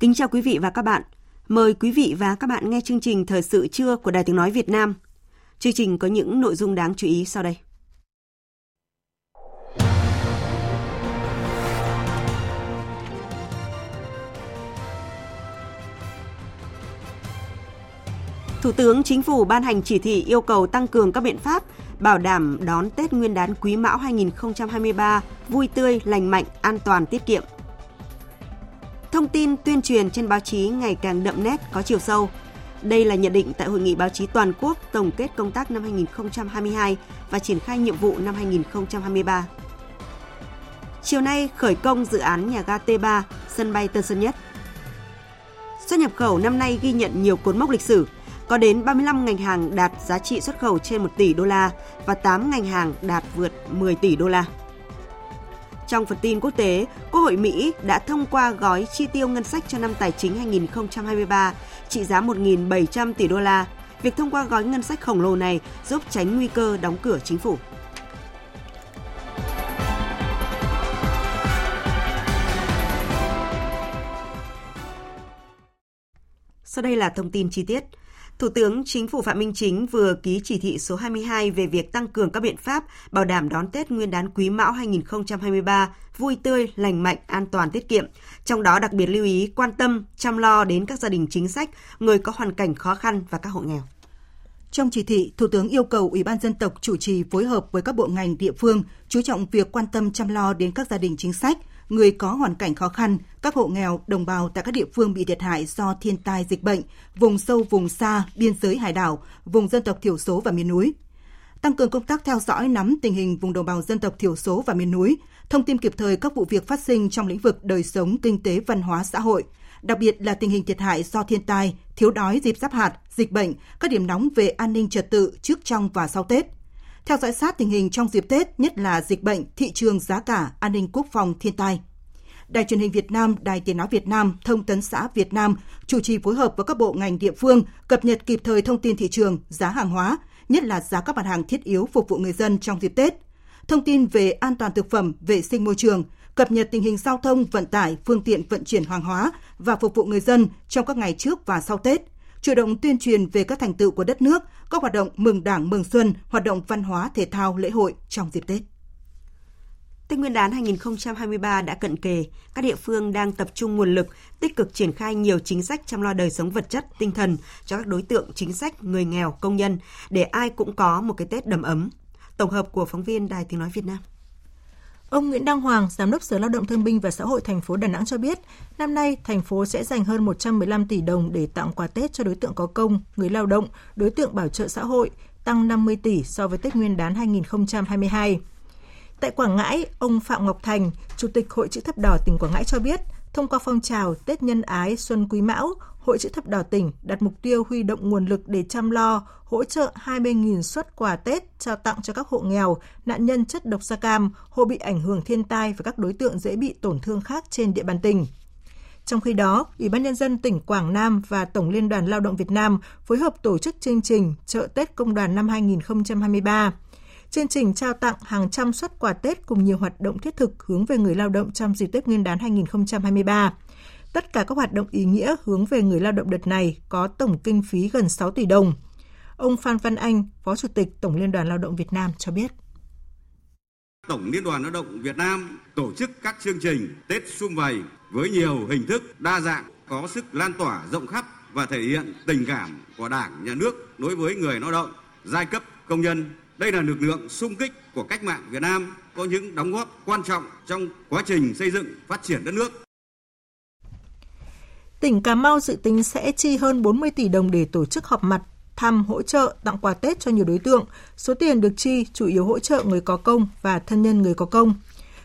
Kính chào quý vị và các bạn. Mời quý vị và các bạn nghe chương trình Thời sự trưa của Đài Tiếng Nói Việt Nam. Chương trình có những nội dung đáng chú ý sau đây. Thủ tướng Chính phủ ban hành chỉ thị yêu cầu tăng cường các biện pháp bảo đảm đón Tết Nguyên đán Quý Mão 2023 vui tươi, lành mạnh, an toàn, tiết kiệm. Thông tin tuyên truyền trên báo chí ngày càng đậm nét, có chiều sâu. Đây là nhận định tại hội nghị báo chí toàn quốc tổng kết công tác năm 2022 và triển khai nhiệm vụ năm 2023. Chiều nay khởi công dự án nhà ga T3, sân bay Tân Sơn Nhất. Xuất nhập khẩu năm nay ghi nhận nhiều cột mốc lịch sử, có đến 35 ngành hàng đạt giá trị xuất khẩu trên 1 tỷ đô la và 8 ngành hàng đạt vượt 10 tỷ đô la. Trong phần tin quốc tế, Quốc hội Mỹ đã thông qua gói chi tiêu ngân sách cho năm tài chính 2023 trị giá 1.700 tỷ đô la. Việc thông qua gói ngân sách khổng lồ này giúp tránh nguy cơ đóng cửa chính phủ. Sau đây là thông tin chi tiết. Thủ tướng Chính phủ Phạm Minh Chính vừa ký chỉ thị số 22 về việc tăng cường các biện pháp bảo đảm đón Tết Nguyên đán Quý Mão 2023 vui tươi, lành mạnh, an toàn, tiết kiệm. Trong đó đặc biệt lưu ý quan tâm, chăm lo đến các gia đình chính sách, người có hoàn cảnh khó khăn và các hộ nghèo. Trong chỉ thị, Thủ tướng yêu cầu Ủy ban dân tộc chủ trì phối hợp với các bộ ngành địa phương chú trọng việc quan tâm chăm lo đến các gia đình chính sách, người có hoàn cảnh khó khăn, các hộ nghèo, đồng bào tại các địa phương bị thiệt hại do thiên tai dịch bệnh, vùng sâu vùng xa, biên giới hải đảo, vùng dân tộc thiểu số và miền núi. Tăng cường công tác theo dõi nắm tình hình vùng đồng bào dân tộc thiểu số và miền núi, thông tin kịp thời các vụ việc phát sinh trong lĩnh vực đời sống kinh tế văn hóa xã hội, đặc biệt là tình hình thiệt hại do thiên tai, thiếu đói dịp giáp hạt, dịch bệnh, các điểm nóng về an ninh trật tự trước trong và sau Tết theo dõi sát tình hình trong dịp Tết, nhất là dịch bệnh, thị trường giá cả, an ninh quốc phòng, thiên tai. Đài truyền hình Việt Nam, Đài Tiếng nói Việt Nam, Thông tấn xã Việt Nam chủ trì phối hợp với các bộ ngành địa phương cập nhật kịp thời thông tin thị trường, giá hàng hóa, nhất là giá các mặt hàng thiết yếu phục vụ người dân trong dịp Tết. Thông tin về an toàn thực phẩm, vệ sinh môi trường, cập nhật tình hình giao thông, vận tải, phương tiện vận chuyển hàng hóa và phục vụ người dân trong các ngày trước và sau Tết – chủ động tuyên truyền về các thành tựu của đất nước, các hoạt động mừng Đảng, mừng Xuân, hoạt động văn hóa, thể thao, lễ hội trong dịp Tết. Tết Nguyên đán 2023 đã cận kề, các địa phương đang tập trung nguồn lực, tích cực triển khai nhiều chính sách chăm lo đời sống vật chất, tinh thần cho các đối tượng chính sách, người nghèo, công nhân, để ai cũng có một cái Tết đầm ấm. Tổng hợp của phóng viên Đài Tiếng Nói Việt Nam. Ông Nguyễn Đăng Hoàng, Giám đốc Sở Lao động Thương binh và Xã hội thành phố Đà Nẵng cho biết, năm nay thành phố sẽ dành hơn 115 tỷ đồng để tặng quà Tết cho đối tượng có công, người lao động, đối tượng bảo trợ xã hội, tăng 50 tỷ so với Tết Nguyên đán 2022. Tại Quảng Ngãi, ông Phạm Ngọc Thành, Chủ tịch Hội chữ thập đỏ tỉnh Quảng Ngãi cho biết, thông qua phong trào Tết Nhân Ái Xuân Quý Mão, Hội chữ thập đỏ tỉnh đặt mục tiêu huy động nguồn lực để chăm lo, hỗ trợ 20.000 suất quà Tết trao tặng cho các hộ nghèo, nạn nhân chất độc da cam, hộ bị ảnh hưởng thiên tai và các đối tượng dễ bị tổn thương khác trên địa bàn tỉnh. Trong khi đó, Ủy ban Nhân dân tỉnh Quảng Nam và Tổng Liên đoàn Lao động Việt Nam phối hợp tổ chức chương trình Chợ Tết Công đoàn năm 2023. Chương trình trao tặng hàng trăm suất quà Tết cùng nhiều hoạt động thiết thực hướng về người lao động trong dịp Tết Nguyên đán 2023. Tất cả các hoạt động ý nghĩa hướng về người lao động đợt này có tổng kinh phí gần 6 tỷ đồng. Ông Phan Văn Anh, Phó Chủ tịch Tổng Liên đoàn Lao động Việt Nam cho biết. Tổng Liên đoàn Lao động Việt Nam tổ chức các chương trình Tết xung vầy với nhiều hình thức đa dạng, có sức lan tỏa rộng khắp và thể hiện tình cảm của Đảng, Nhà nước đối với người lao động, giai cấp công nhân Đây là lực lượng sung kích của cách mạng Việt Nam có những đóng góp quan trọng trong quá trình xây dựng phát triển đất nước. Tỉnh Cà Mau dự tính sẽ chi hơn 40 tỷ đồng để tổ chức họp mặt, thăm, hỗ trợ, tặng quà Tết cho nhiều đối tượng. Số tiền được chi chủ yếu hỗ trợ người có công và thân nhân người có công.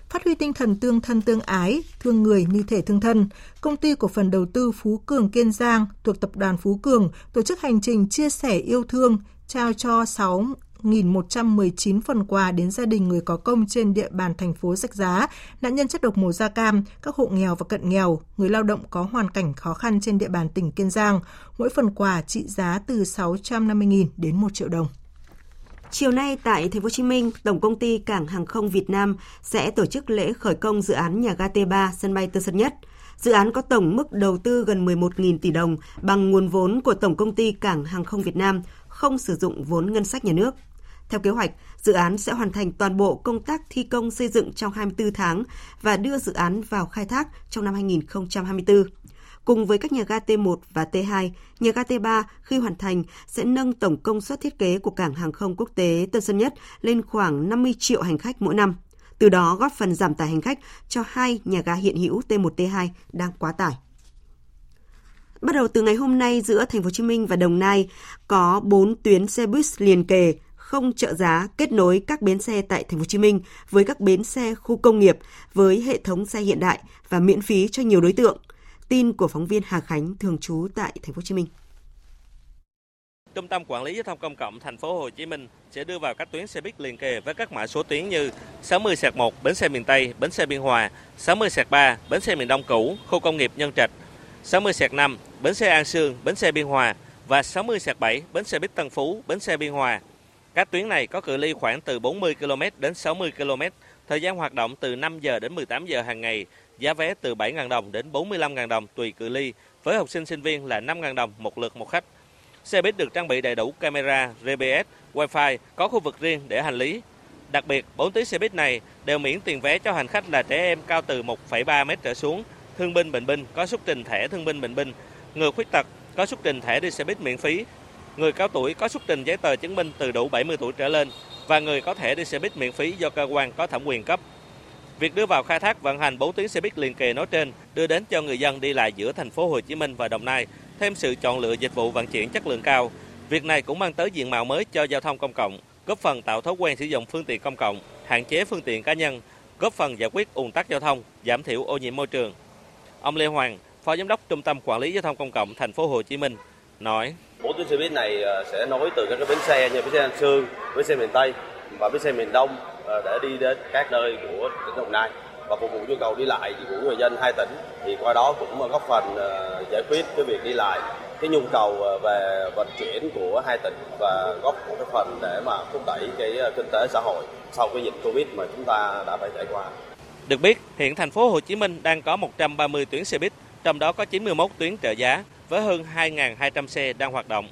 Phát huy tinh thần tương thân tương ái, thương người như thể thương thân, công ty cổ phần đầu tư Phú Cường Kiên Giang thuộc tập đoàn Phú Cường tổ chức hành trình chia sẻ yêu thương, trao cho 6 1.119 phần quà đến gia đình người có công trên địa bàn thành phố Rạch Giá, nạn nhân chất độc màu da cam, các hộ nghèo và cận nghèo, người lao động có hoàn cảnh khó khăn trên địa bàn tỉnh Kiên Giang. Mỗi phần quà trị giá từ 650.000 đến 1 triệu đồng. Chiều nay tại Thành phố Hồ Chí Minh, Tổng công ty Cảng hàng không Việt Nam sẽ tổ chức lễ khởi công dự án nhà ga T3 sân bay Tân Sơn Nhất. Dự án có tổng mức đầu tư gần 11.000 tỷ đồng bằng nguồn vốn của Tổng công ty Cảng hàng không Việt Nam, không sử dụng vốn ngân sách nhà nước. Theo kế hoạch, dự án sẽ hoàn thành toàn bộ công tác thi công xây dựng trong 24 tháng và đưa dự án vào khai thác trong năm 2024. Cùng với các nhà ga T1 và T2, nhà ga T3 khi hoàn thành sẽ nâng tổng công suất thiết kế của cảng hàng không quốc tế Tân Sơn Nhất lên khoảng 50 triệu hành khách mỗi năm. Từ đó góp phần giảm tải hành khách cho hai nhà ga hiện hữu T1, T2 đang quá tải. Bắt đầu từ ngày hôm nay giữa Thành phố Hồ Chí Minh và Đồng Nai có 4 tuyến xe buýt liền kề không trợ giá kết nối các bến xe tại Thành phố Hồ Chí Minh với các bến xe khu công nghiệp với hệ thống xe hiện đại và miễn phí cho nhiều đối tượng. Tin của phóng viên Hà Khánh thường trú tại Thành phố Hồ Chí Minh. Trung tâm Quản lý Giao thông Công cộng Thành phố Hồ Chí Minh sẽ đưa vào các tuyến xe buýt liền kề với các mã số tuyến như 60 sạc 1 bến xe miền Tây, bến xe Biên Hòa, 60 sạc 3 bến xe miền Đông cũ, khu công nghiệp Nhân Trạch, 60 sạc 5 bến xe An Sương, bến xe Biên Hòa và 60 sạc 7 bến xe buýt Tân Phú, bến xe Biên Hòa. Các tuyến này có cự ly khoảng từ 40 km đến 60 km, thời gian hoạt động từ 5 giờ đến 18 giờ hàng ngày, giá vé từ 7.000 đồng đến 45.000 đồng tùy cự ly, với học sinh sinh viên là 5.000 đồng một lượt một khách. Xe buýt được trang bị đầy đủ camera, GPS, Wi-Fi, có khu vực riêng để hành lý. Đặc biệt, 4 tuyến xe buýt này đều miễn tiền vé cho hành khách là trẻ em cao từ 1,3 m trở xuống, thương binh bệnh binh có xuất trình thẻ thương binh bệnh binh, người khuyết tật có xuất trình thẻ đi xe buýt miễn phí người cao tuổi có xuất trình giấy tờ chứng minh từ đủ 70 tuổi trở lên và người có thể đi xe buýt miễn phí do cơ quan có thẩm quyền cấp. Việc đưa vào khai thác vận hành 4 tuyến xe buýt liền kề nói trên đưa đến cho người dân đi lại giữa thành phố Hồ Chí Minh và Đồng Nai thêm sự chọn lựa dịch vụ vận chuyển chất lượng cao. Việc này cũng mang tới diện mạo mới cho giao thông công cộng, góp phần tạo thói quen sử dụng phương tiện công cộng, hạn chế phương tiện cá nhân, góp phần giải quyết ùn tắc giao thông, giảm thiểu ô nhiễm môi trường. Ông Lê Hoàng, Phó Giám đốc Trung tâm Quản lý Giao thông Công cộng thành phố Hồ Chí Minh nói. Bốn tuyến xe buýt này ờ, sẽ nối từ các cái bến xe như bến xe An Sương, bến xe miền Tây và bến xe miền Đông ờ, để đi đến các nơi của tỉnh Đồng Nai và phục vụ nhu cầu đi lại của người dân hai tỉnh. Thì qua đó cũng góp phần ờ, giải quyết cái việc đi lại cái nhu cầu về vận chuyển của hai tỉnh và góp một cái phần để mà thúc đẩy cái kinh tế xã hội sau cái dịch Covid mà chúng ta đã phải trải qua. Được biết, hiện thành phố Hồ Chí Minh đang có 130 tuyến xe buýt, trong đó có 91 tuyến trợ giá với hơn 2.200 xe đang hoạt động.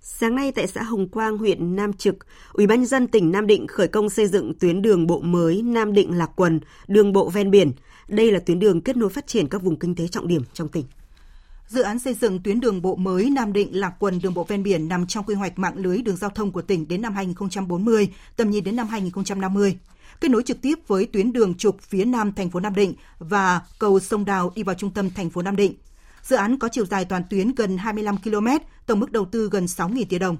Sáng nay tại xã Hồng Quang, huyện Nam Trực, Ủy ban nhân dân tỉnh Nam Định khởi công xây dựng tuyến đường bộ mới Nam Định Lạc Quần, đường bộ ven biển. Đây là tuyến đường kết nối phát triển các vùng kinh tế trọng điểm trong tỉnh. Dự án xây dựng tuyến đường bộ mới Nam Định Lạc Quần đường bộ ven biển nằm trong quy hoạch mạng lưới đường giao thông của tỉnh đến năm 2040, tầm nhìn đến năm 2050 kết nối trực tiếp với tuyến đường trục phía nam thành phố Nam Định và cầu sông Đào đi vào trung tâm thành phố Nam Định. Dự án có chiều dài toàn tuyến gần 25 km, tổng mức đầu tư gần 6.000 tỷ đồng.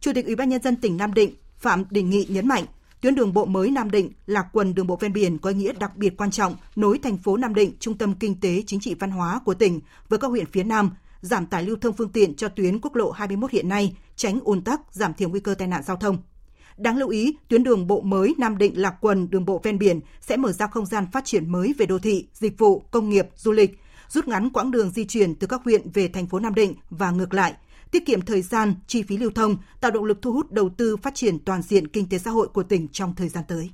Chủ tịch Ủy ban nhân dân tỉnh Nam Định Phạm Đình Nghị nhấn mạnh, tuyến đường bộ mới Nam Định, Lạc Quần đường bộ ven biển có ý nghĩa đặc biệt quan trọng nối thành phố Nam Định, trung tâm kinh tế, chính trị văn hóa của tỉnh với các huyện phía Nam, giảm tải lưu thông phương tiện cho tuyến quốc lộ 21 hiện nay, tránh ùn tắc, giảm thiểu nguy cơ tai nạn giao thông. Đáng lưu ý, tuyến đường bộ mới Nam Định Lạc Quần đường bộ ven biển sẽ mở ra không gian phát triển mới về đô thị, dịch vụ, công nghiệp, du lịch, rút ngắn quãng đường di chuyển từ các huyện về thành phố Nam Định và ngược lại, tiết kiệm thời gian, chi phí lưu thông, tạo động lực thu hút đầu tư phát triển toàn diện kinh tế xã hội của tỉnh trong thời gian tới.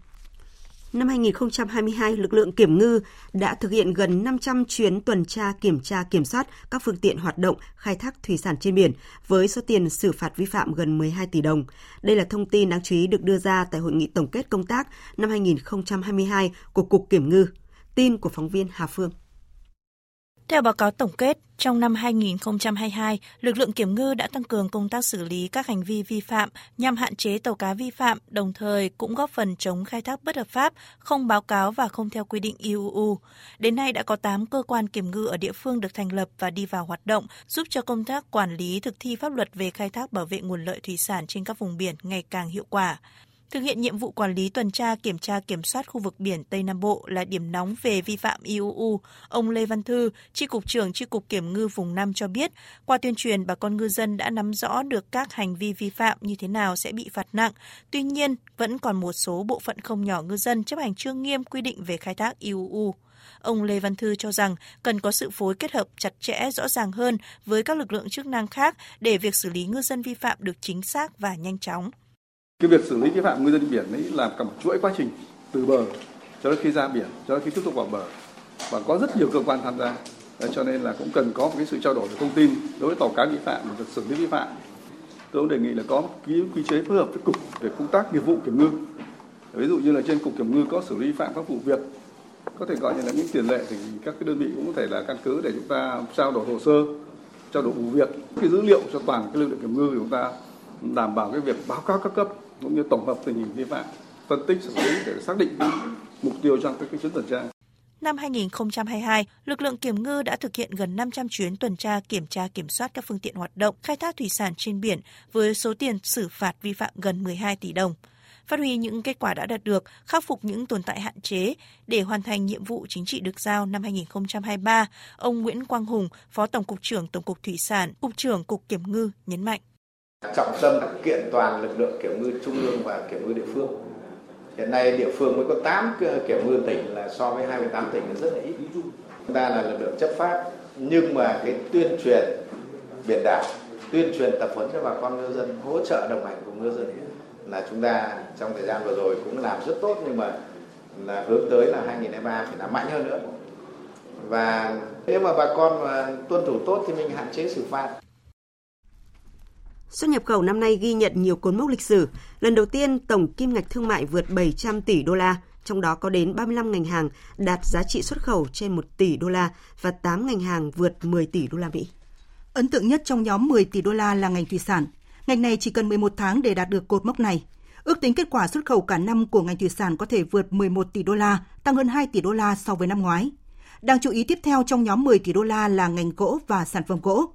Năm 2022, lực lượng kiểm ngư đã thực hiện gần 500 chuyến tuần tra kiểm tra kiểm soát các phương tiện hoạt động khai thác thủy sản trên biển với số tiền xử phạt vi phạm gần 12 tỷ đồng. Đây là thông tin đáng chú ý được đưa ra tại hội nghị tổng kết công tác năm 2022 của Cục Kiểm ngư. Tin của phóng viên Hà Phương. Theo báo cáo tổng kết, trong năm 2022, lực lượng kiểm ngư đã tăng cường công tác xử lý các hành vi vi phạm nhằm hạn chế tàu cá vi phạm, đồng thời cũng góp phần chống khai thác bất hợp pháp, không báo cáo và không theo quy định IUU. Đến nay đã có 8 cơ quan kiểm ngư ở địa phương được thành lập và đi vào hoạt động, giúp cho công tác quản lý thực thi pháp luật về khai thác bảo vệ nguồn lợi thủy sản trên các vùng biển ngày càng hiệu quả. Thực hiện nhiệm vụ quản lý tuần tra kiểm tra kiểm soát khu vực biển Tây Nam Bộ là điểm nóng về vi phạm IUU, ông Lê Văn Thư, Tri cục trưởng Tri cục Kiểm ngư vùng 5 cho biết, qua tuyên truyền bà con ngư dân đã nắm rõ được các hành vi vi phạm như thế nào sẽ bị phạt nặng. Tuy nhiên, vẫn còn một số bộ phận không nhỏ ngư dân chấp hành chưa nghiêm quy định về khai thác IUU. Ông Lê Văn Thư cho rằng cần có sự phối kết hợp chặt chẽ rõ ràng hơn với các lực lượng chức năng khác để việc xử lý ngư dân vi phạm được chính xác và nhanh chóng. Cái việc xử lý vi phạm ngư dân biển ấy là cả một chuỗi quá trình từ bờ cho đến khi ra biển cho đến khi tiếp tục vào bờ. Và có rất nhiều cơ quan tham gia. Đấy, cho nên là cũng cần có một cái sự trao đổi về thông tin đối với tàu cá vi phạm và việc xử lý vi phạm. Tôi cũng đề nghị là có ký quy chế phối hợp với cục về công tác nghiệp vụ kiểm ngư. Ví dụ như là trên cục kiểm ngư có xử lý vi phạm các vụ việc có thể gọi như là những tiền lệ thì các cái đơn vị cũng có thể là căn cứ để chúng ta trao đổi hồ sơ trao đổi vụ việc cái dữ liệu cho toàn cái lực lượng kiểm ngư thì chúng ta đảm bảo cái việc báo cáo các cấp cũng như tổng hợp tình hình vi phạm, phân tích xử lý để xác định mục tiêu trong các chuyến tuần tra. Năm 2022, lực lượng kiểm ngư đã thực hiện gần 500 chuyến tuần tra kiểm tra kiểm soát các phương tiện hoạt động khai thác thủy sản trên biển với số tiền xử phạt vi phạm gần 12 tỷ đồng. Phát huy những kết quả đã đạt được, khắc phục những tồn tại hạn chế để hoàn thành nhiệm vụ chính trị được giao năm 2023, ông Nguyễn Quang Hùng, Phó Tổng cục trưởng Tổng cục Thủy sản, Cục trưởng Cục Kiểm ngư nhấn mạnh trọng tâm kiện toàn lực lượng kiểm ngư trung ương và kiểm ngư địa phương. Hiện nay địa phương mới có 8 kiểm ngư tỉnh là so với 28 tỉnh là rất là ít. Chúng ta là lực lượng chấp pháp, nhưng mà cái tuyên truyền biển đảo, tuyên truyền tập huấn cho bà con ngư dân, hỗ trợ đồng hành cùng ngư dân là chúng ta trong thời gian vừa rồi cũng làm rất tốt, nhưng mà là hướng tới là 2023 phải làm mạnh hơn nữa. Và nếu mà bà con mà tuân thủ tốt thì mình hạn chế xử phạt. Xuất nhập khẩu năm nay ghi nhận nhiều cột mốc lịch sử. Lần đầu tiên, tổng kim ngạch thương mại vượt 700 tỷ đô la, trong đó có đến 35 ngành hàng đạt giá trị xuất khẩu trên 1 tỷ đô la và 8 ngành hàng vượt 10 tỷ đô la Mỹ. Ấn tượng nhất trong nhóm 10 tỷ đô la là ngành thủy sản. Ngành này chỉ cần 11 tháng để đạt được cột mốc này. Ước tính kết quả xuất khẩu cả năm của ngành thủy sản có thể vượt 11 tỷ đô la, tăng hơn 2 tỷ đô la so với năm ngoái. Đáng chú ý tiếp theo trong nhóm 10 tỷ đô la là ngành gỗ và sản phẩm gỗ.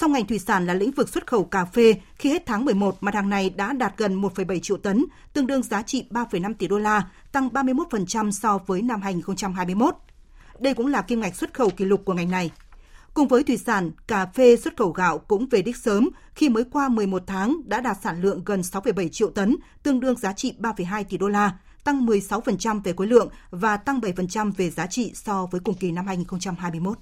Song ngành thủy sản là lĩnh vực xuất khẩu cà phê, khi hết tháng 11, mặt hàng này đã đạt gần 1,7 triệu tấn, tương đương giá trị 3,5 tỷ đô la, tăng 31% so với năm 2021. Đây cũng là kim ngạch xuất khẩu kỷ lục của ngành này. Cùng với thủy sản, cà phê xuất khẩu gạo cũng về đích sớm khi mới qua 11 tháng đã đạt sản lượng gần 6,7 triệu tấn, tương đương giá trị 3,2 tỷ đô la, tăng 16% về khối lượng và tăng 7% về giá trị so với cùng kỳ năm 2021.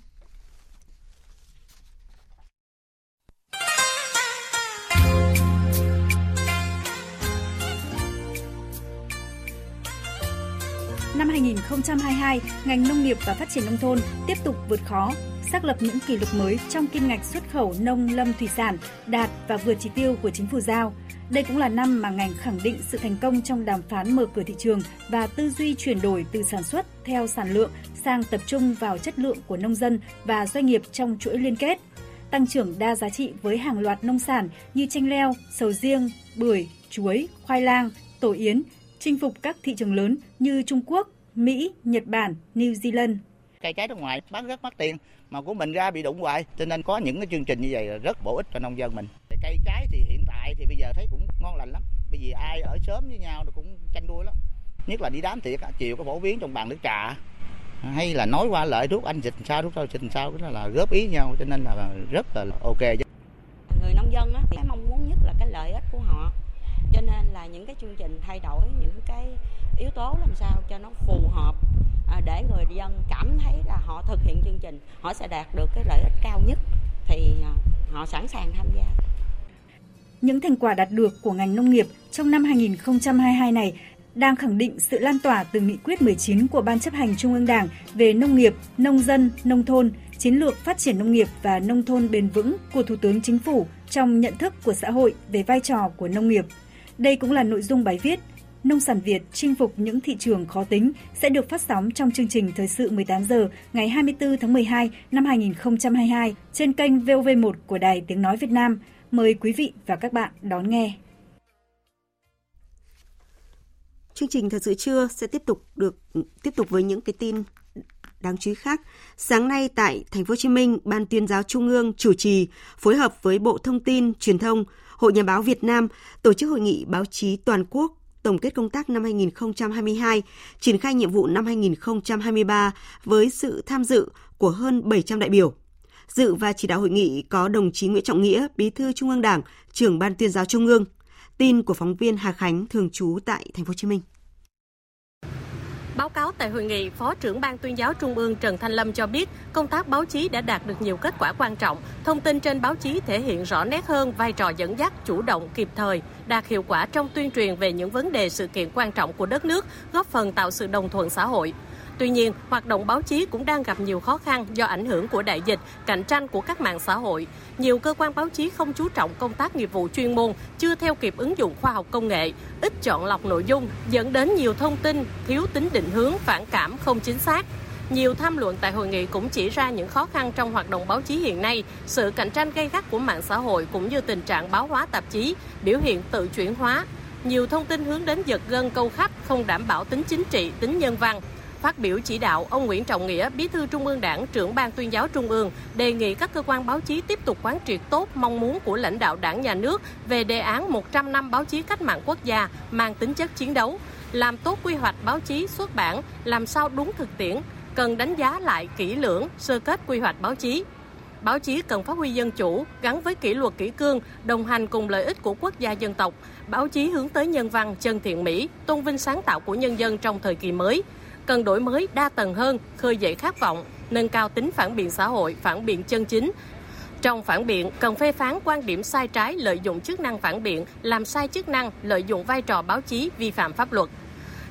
Năm 2022, ngành nông nghiệp và phát triển nông thôn tiếp tục vượt khó, xác lập những kỷ lục mới trong kim ngạch xuất khẩu nông lâm thủy sản, đạt và vượt chỉ tiêu của chính phủ giao. Đây cũng là năm mà ngành khẳng định sự thành công trong đàm phán mở cửa thị trường và tư duy chuyển đổi từ sản xuất theo sản lượng sang tập trung vào chất lượng của nông dân và doanh nghiệp trong chuỗi liên kết. Tăng trưởng đa giá trị với hàng loạt nông sản như chanh leo, sầu riêng, bưởi, chuối, khoai lang, tổ yến, chinh phục các thị trường lớn như Trung Quốc, Mỹ, Nhật Bản, New Zealand. Cây trái nước ngoài bán rất mất tiền mà của mình ra bị đụng hoài cho nên có những cái chương trình như vậy là rất bổ ích cho nông dân mình. Cây trái thì hiện tại thì bây giờ thấy cũng ngon lành lắm. Bởi vì ai ở sớm với nhau nó cũng tranh đua lắm. Nhất là đi đám tiệc chiều có phổ biến trong bàn nước trà hay là nói qua lợi thuốc anh dịch sao thuốc sao dịch sao đó là góp ý nhau cho nên là rất là ok người nông dân á, thì mong muốn nhất là cái lợi ích của họ cho nên là những cái chương trình thay đổi những cái yếu tố làm sao cho nó phù hợp à, để người dân cảm thấy là họ thực hiện chương trình họ sẽ đạt được cái lợi ích cao nhất thì à, họ sẵn sàng tham gia những thành quả đạt được của ngành nông nghiệp trong năm 2022 này đang khẳng định sự lan tỏa từ nghị quyết 19 của Ban chấp hành Trung ương Đảng về nông nghiệp, nông dân, nông thôn, chiến lược phát triển nông nghiệp và nông thôn bền vững của Thủ tướng Chính phủ trong nhận thức của xã hội về vai trò của nông nghiệp. Đây cũng là nội dung bài viết Nông sản Việt chinh phục những thị trường khó tính sẽ được phát sóng trong chương trình Thời sự 18 giờ ngày 24 tháng 12 năm 2022 trên kênh VOV1 của Đài Tiếng Nói Việt Nam. Mời quý vị và các bạn đón nghe. Chương trình Thời sự trưa sẽ tiếp tục được tiếp tục với những cái tin đáng chú ý khác. Sáng nay tại Thành phố Hồ Chí Minh, Ban Tuyên giáo Trung ương chủ trì phối hợp với Bộ Thông tin, Truyền thông, Hội Nhà báo Việt Nam tổ chức hội nghị báo chí toàn quốc tổng kết công tác năm 2022, triển khai nhiệm vụ năm 2023 với sự tham dự của hơn 700 đại biểu. Dự và chỉ đạo hội nghị có đồng chí Nguyễn Trọng Nghĩa, Bí thư Trung ương Đảng, trưởng Ban Tuyên giáo Trung ương. Tin của phóng viên Hà Khánh thường trú tại Thành phố Hồ Chí Minh. Báo cáo tại hội nghị, Phó trưởng Ban tuyên giáo Trung ương Trần Thanh Lâm cho biết, công tác báo chí đã đạt được nhiều kết quả quan trọng. Thông tin trên báo chí thể hiện rõ nét hơn vai trò dẫn dắt, chủ động, kịp thời, đạt hiệu quả trong tuyên truyền về những vấn đề sự kiện quan trọng của đất nước, góp phần tạo sự đồng thuận xã hội. Tuy nhiên, hoạt động báo chí cũng đang gặp nhiều khó khăn do ảnh hưởng của đại dịch, cạnh tranh của các mạng xã hội. Nhiều cơ quan báo chí không chú trọng công tác nghiệp vụ chuyên môn, chưa theo kịp ứng dụng khoa học công nghệ, ít chọn lọc nội dung, dẫn đến nhiều thông tin thiếu tính định hướng, phản cảm không chính xác. Nhiều tham luận tại hội nghị cũng chỉ ra những khó khăn trong hoạt động báo chí hiện nay, sự cạnh tranh gay gắt của mạng xã hội cũng như tình trạng báo hóa tạp chí, biểu hiện tự chuyển hóa. Nhiều thông tin hướng đến giật gân câu khách không đảm bảo tính chính trị, tính nhân văn, Phát biểu chỉ đạo, ông Nguyễn Trọng Nghĩa, Bí thư Trung ương Đảng, trưởng ban tuyên giáo Trung ương, đề nghị các cơ quan báo chí tiếp tục quán triệt tốt mong muốn của lãnh đạo Đảng nhà nước về đề án 100 năm báo chí cách mạng quốc gia mang tính chất chiến đấu, làm tốt quy hoạch báo chí xuất bản, làm sao đúng thực tiễn, cần đánh giá lại kỹ lưỡng sơ kết quy hoạch báo chí. Báo chí cần phát huy dân chủ, gắn với kỷ luật kỷ cương, đồng hành cùng lợi ích của quốc gia dân tộc. Báo chí hướng tới nhân văn, chân thiện mỹ, tôn vinh sáng tạo của nhân dân trong thời kỳ mới, cần đổi mới đa tầng hơn, khơi dậy khát vọng, nâng cao tính phản biện xã hội, phản biện chân chính. Trong phản biện, cần phê phán quan điểm sai trái lợi dụng chức năng phản biện, làm sai chức năng, lợi dụng vai trò báo chí vi phạm pháp luật.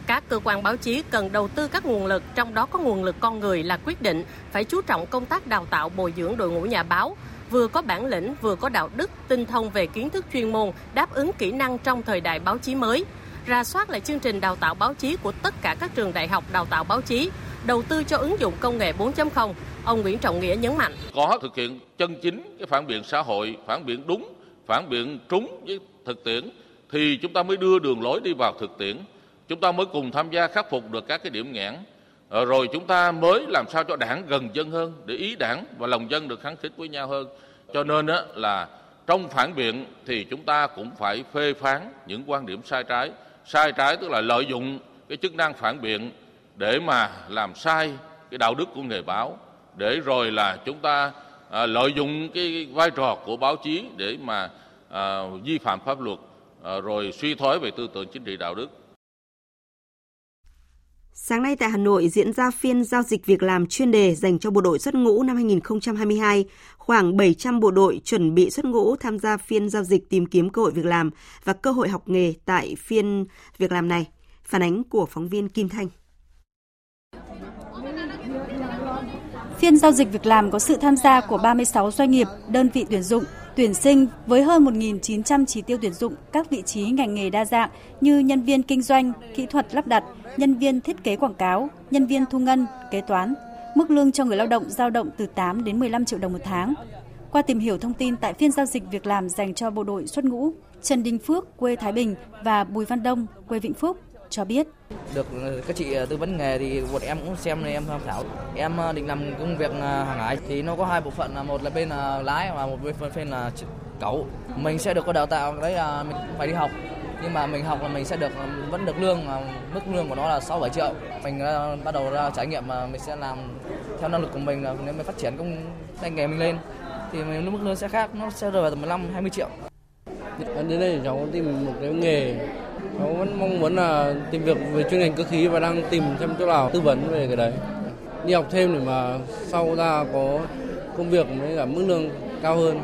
Các cơ quan báo chí cần đầu tư các nguồn lực, trong đó có nguồn lực con người là quyết định, phải chú trọng công tác đào tạo bồi dưỡng đội ngũ nhà báo, vừa có bản lĩnh, vừa có đạo đức, tinh thông về kiến thức chuyên môn, đáp ứng kỹ năng trong thời đại báo chí mới – ra soát lại chương trình đào tạo báo chí của tất cả các trường đại học đào tạo báo chí, đầu tư cho ứng dụng công nghệ 4.0. Ông Nguyễn Trọng Nghĩa nhấn mạnh. Có thực hiện chân chính cái phản biện xã hội, phản biện đúng, phản biện trúng với thực tiễn thì chúng ta mới đưa đường lối đi vào thực tiễn. Chúng ta mới cùng tham gia khắc phục được các cái điểm nghẽn. Ờ, rồi chúng ta mới làm sao cho đảng gần dân hơn để ý đảng và lòng dân được kháng khích với nhau hơn. Cho nên là trong phản biện thì chúng ta cũng phải phê phán những quan điểm sai trái sai trái tức là lợi dụng cái chức năng phản biện để mà làm sai cái đạo đức của nghề báo để rồi là chúng ta à, lợi dụng cái vai trò của báo chí để mà à, vi phạm pháp luật à, rồi suy thoái về tư tưởng chính trị đạo đức. Sáng nay tại Hà Nội diễn ra phiên giao dịch việc làm chuyên đề dành cho bộ đội xuất ngũ năm 2022. Khoảng 700 bộ đội chuẩn bị xuất ngũ tham gia phiên giao dịch tìm kiếm cơ hội việc làm và cơ hội học nghề tại phiên việc làm này. Phản ánh của phóng viên Kim Thanh. Phiên giao dịch việc làm có sự tham gia của 36 doanh nghiệp, đơn vị tuyển dụng, tuyển sinh với hơn 1.900 chỉ tiêu tuyển dụng các vị trí ngành nghề đa dạng như nhân viên kinh doanh, kỹ thuật lắp đặt, nhân viên thiết kế quảng cáo, nhân viên thu ngân, kế toán. Mức lương cho người lao động dao động từ 8 đến 15 triệu đồng một tháng. Qua tìm hiểu thông tin tại phiên giao dịch việc làm dành cho bộ đội xuất ngũ, Trần Đình Phước, quê Thái Bình và Bùi Văn Đông, quê Vĩnh Phúc cho biết. Được ờ, các chị ờ, tư vấn nghề thì bọn em cũng xem em tham khảo. Em ờ, định làm công việc hàng hải thì nó có hai bộ phận là một là bên là lái và một bên bên là cẩu. Mình sẽ được có đào tạo đấy là mình phải đi học nhưng mà mình học là mình sẽ được vẫn được lương mức lương của nó là 6 7 triệu. Mình bắt đầu ra trải nghiệm mà mình sẽ làm theo năng lực của mình là nếu mình phát triển công tay nghề mình lên thì mình mức lương sẽ khác nó sẽ rơi vào tầm 15 20 triệu. Đến đây cháu tìm một cái nghề cháu vẫn mong muốn là tìm việc về chuyên ngành cơ khí và đang tìm xem chỗ nào tư vấn về cái đấy đi học thêm để mà sau ra có công việc với cả mức lương cao hơn.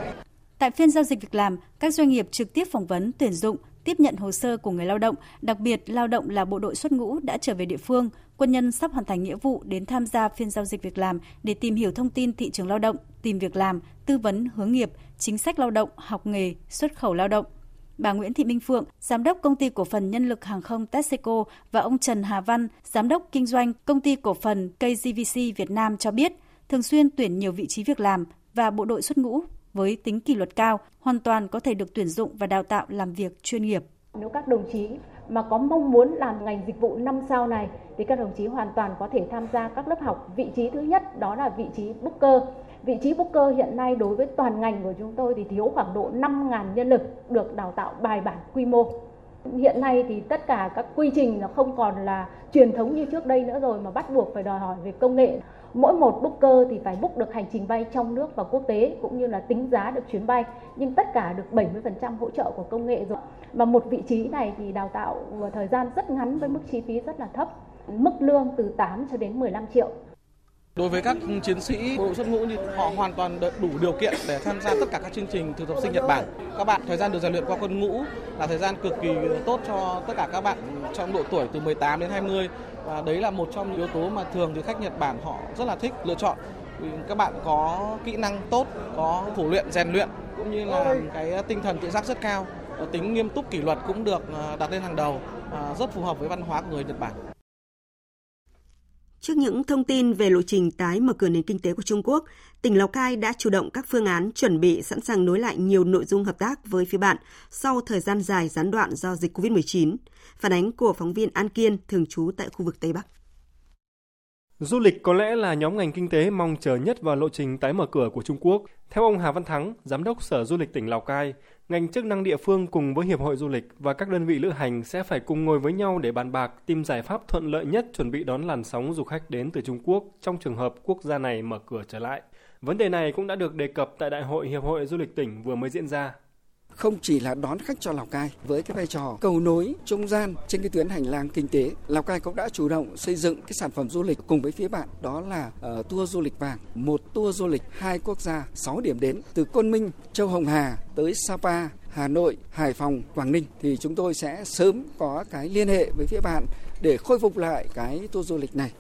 Tại phiên giao dịch việc làm, các doanh nghiệp trực tiếp phỏng vấn, tuyển dụng, tiếp nhận hồ sơ của người lao động, đặc biệt lao động là bộ đội xuất ngũ đã trở về địa phương, quân nhân sắp hoàn thành nghĩa vụ đến tham gia phiên giao dịch việc làm để tìm hiểu thông tin thị trường lao động, tìm việc làm, tư vấn hướng nghiệp, chính sách lao động, học nghề, xuất khẩu lao động bà Nguyễn Thị Minh Phượng, giám đốc công ty cổ phần nhân lực hàng không Texaco và ông Trần Hà Văn, giám đốc kinh doanh công ty cổ phần KGVC Việt Nam cho biết, thường xuyên tuyển nhiều vị trí việc làm và bộ đội xuất ngũ với tính kỷ luật cao hoàn toàn có thể được tuyển dụng và đào tạo làm việc chuyên nghiệp. Nếu các đồng chí mà có mong muốn làm ngành dịch vụ năm sao này thì các đồng chí hoàn toàn có thể tham gia các lớp học. Vị trí thứ nhất đó là vị trí booker. Vị trí booker hiện nay đối với toàn ngành của chúng tôi thì thiếu khoảng độ 5.000 nhân lực được đào tạo bài bản quy mô. Hiện nay thì tất cả các quy trình nó không còn là truyền thống như trước đây nữa rồi mà bắt buộc phải đòi hỏi về công nghệ. Mỗi một booker thì phải book được hành trình bay trong nước và quốc tế cũng như là tính giá được chuyến bay, nhưng tất cả được 70% hỗ trợ của công nghệ rồi. Mà một vị trí này thì đào tạo thời gian rất ngắn với mức chi phí rất là thấp, mức lương từ 8 cho đến 15 triệu. Đối với các chiến sĩ bộ đội xuất ngũ thì họ hoàn toàn đủ điều kiện để tham gia tất cả các chương trình thực tập sinh Nhật Bản. Các bạn thời gian được rèn luyện qua quân ngũ là thời gian cực kỳ tốt cho tất cả các bạn trong độ tuổi từ 18 đến 20 và đấy là một trong những yếu tố mà thường thì khách Nhật Bản họ rất là thích lựa chọn. Vì các bạn có kỹ năng tốt, có khổ luyện rèn luyện cũng như là cái tinh thần tự giác rất cao, tính nghiêm túc kỷ luật cũng được ờ, đặt lên hàng đầu, rất phù hợp với văn hóa của người Nhật Bản. Trước những thông tin về lộ trình tái mở cửa nền kinh tế của Trung Quốc, tỉnh Lào Cai đã chủ động các phương án chuẩn bị sẵn sàng nối lại nhiều nội dung hợp tác với phía bạn sau thời gian dài gián đoạn do dịch COVID-19. Phản ánh của phóng viên An Kiên, thường trú tại khu vực Tây Bắc. Du lịch có lẽ là nhóm ngành kinh tế mong chờ nhất vào lộ trình tái mở cửa của Trung Quốc. Theo ông Hà Văn Thắng, Giám đốc Sở Du lịch tỉnh Lào Cai, ngành chức năng địa phương cùng với Hiệp hội Du lịch và các đơn vị lữ hành sẽ phải cùng ngồi với nhau để bàn bạc, tìm giải pháp thuận lợi nhất chuẩn bị đón làn sóng du khách đến từ Trung Quốc trong trường hợp quốc gia này mở cửa trở lại. Vấn đề này cũng đã được đề cập tại Đại hội Hiệp hội Du lịch tỉnh vừa mới diễn ra không chỉ là đón khách cho Lào Cai với cái vai trò cầu nối trung gian trên cái tuyến hành lang kinh tế. Lào Cai cũng đã chủ động xây dựng cái sản phẩm du lịch cùng với phía bạn đó là uh, tour du lịch vàng, một tour du lịch hai quốc gia, 6 điểm đến từ Côn Minh, Châu Hồng Hà tới Sapa, Hà Nội, Hải Phòng, Quảng Ninh thì chúng tôi sẽ sớm có cái liên hệ với phía bạn để khôi phục lại cái tour du lịch này.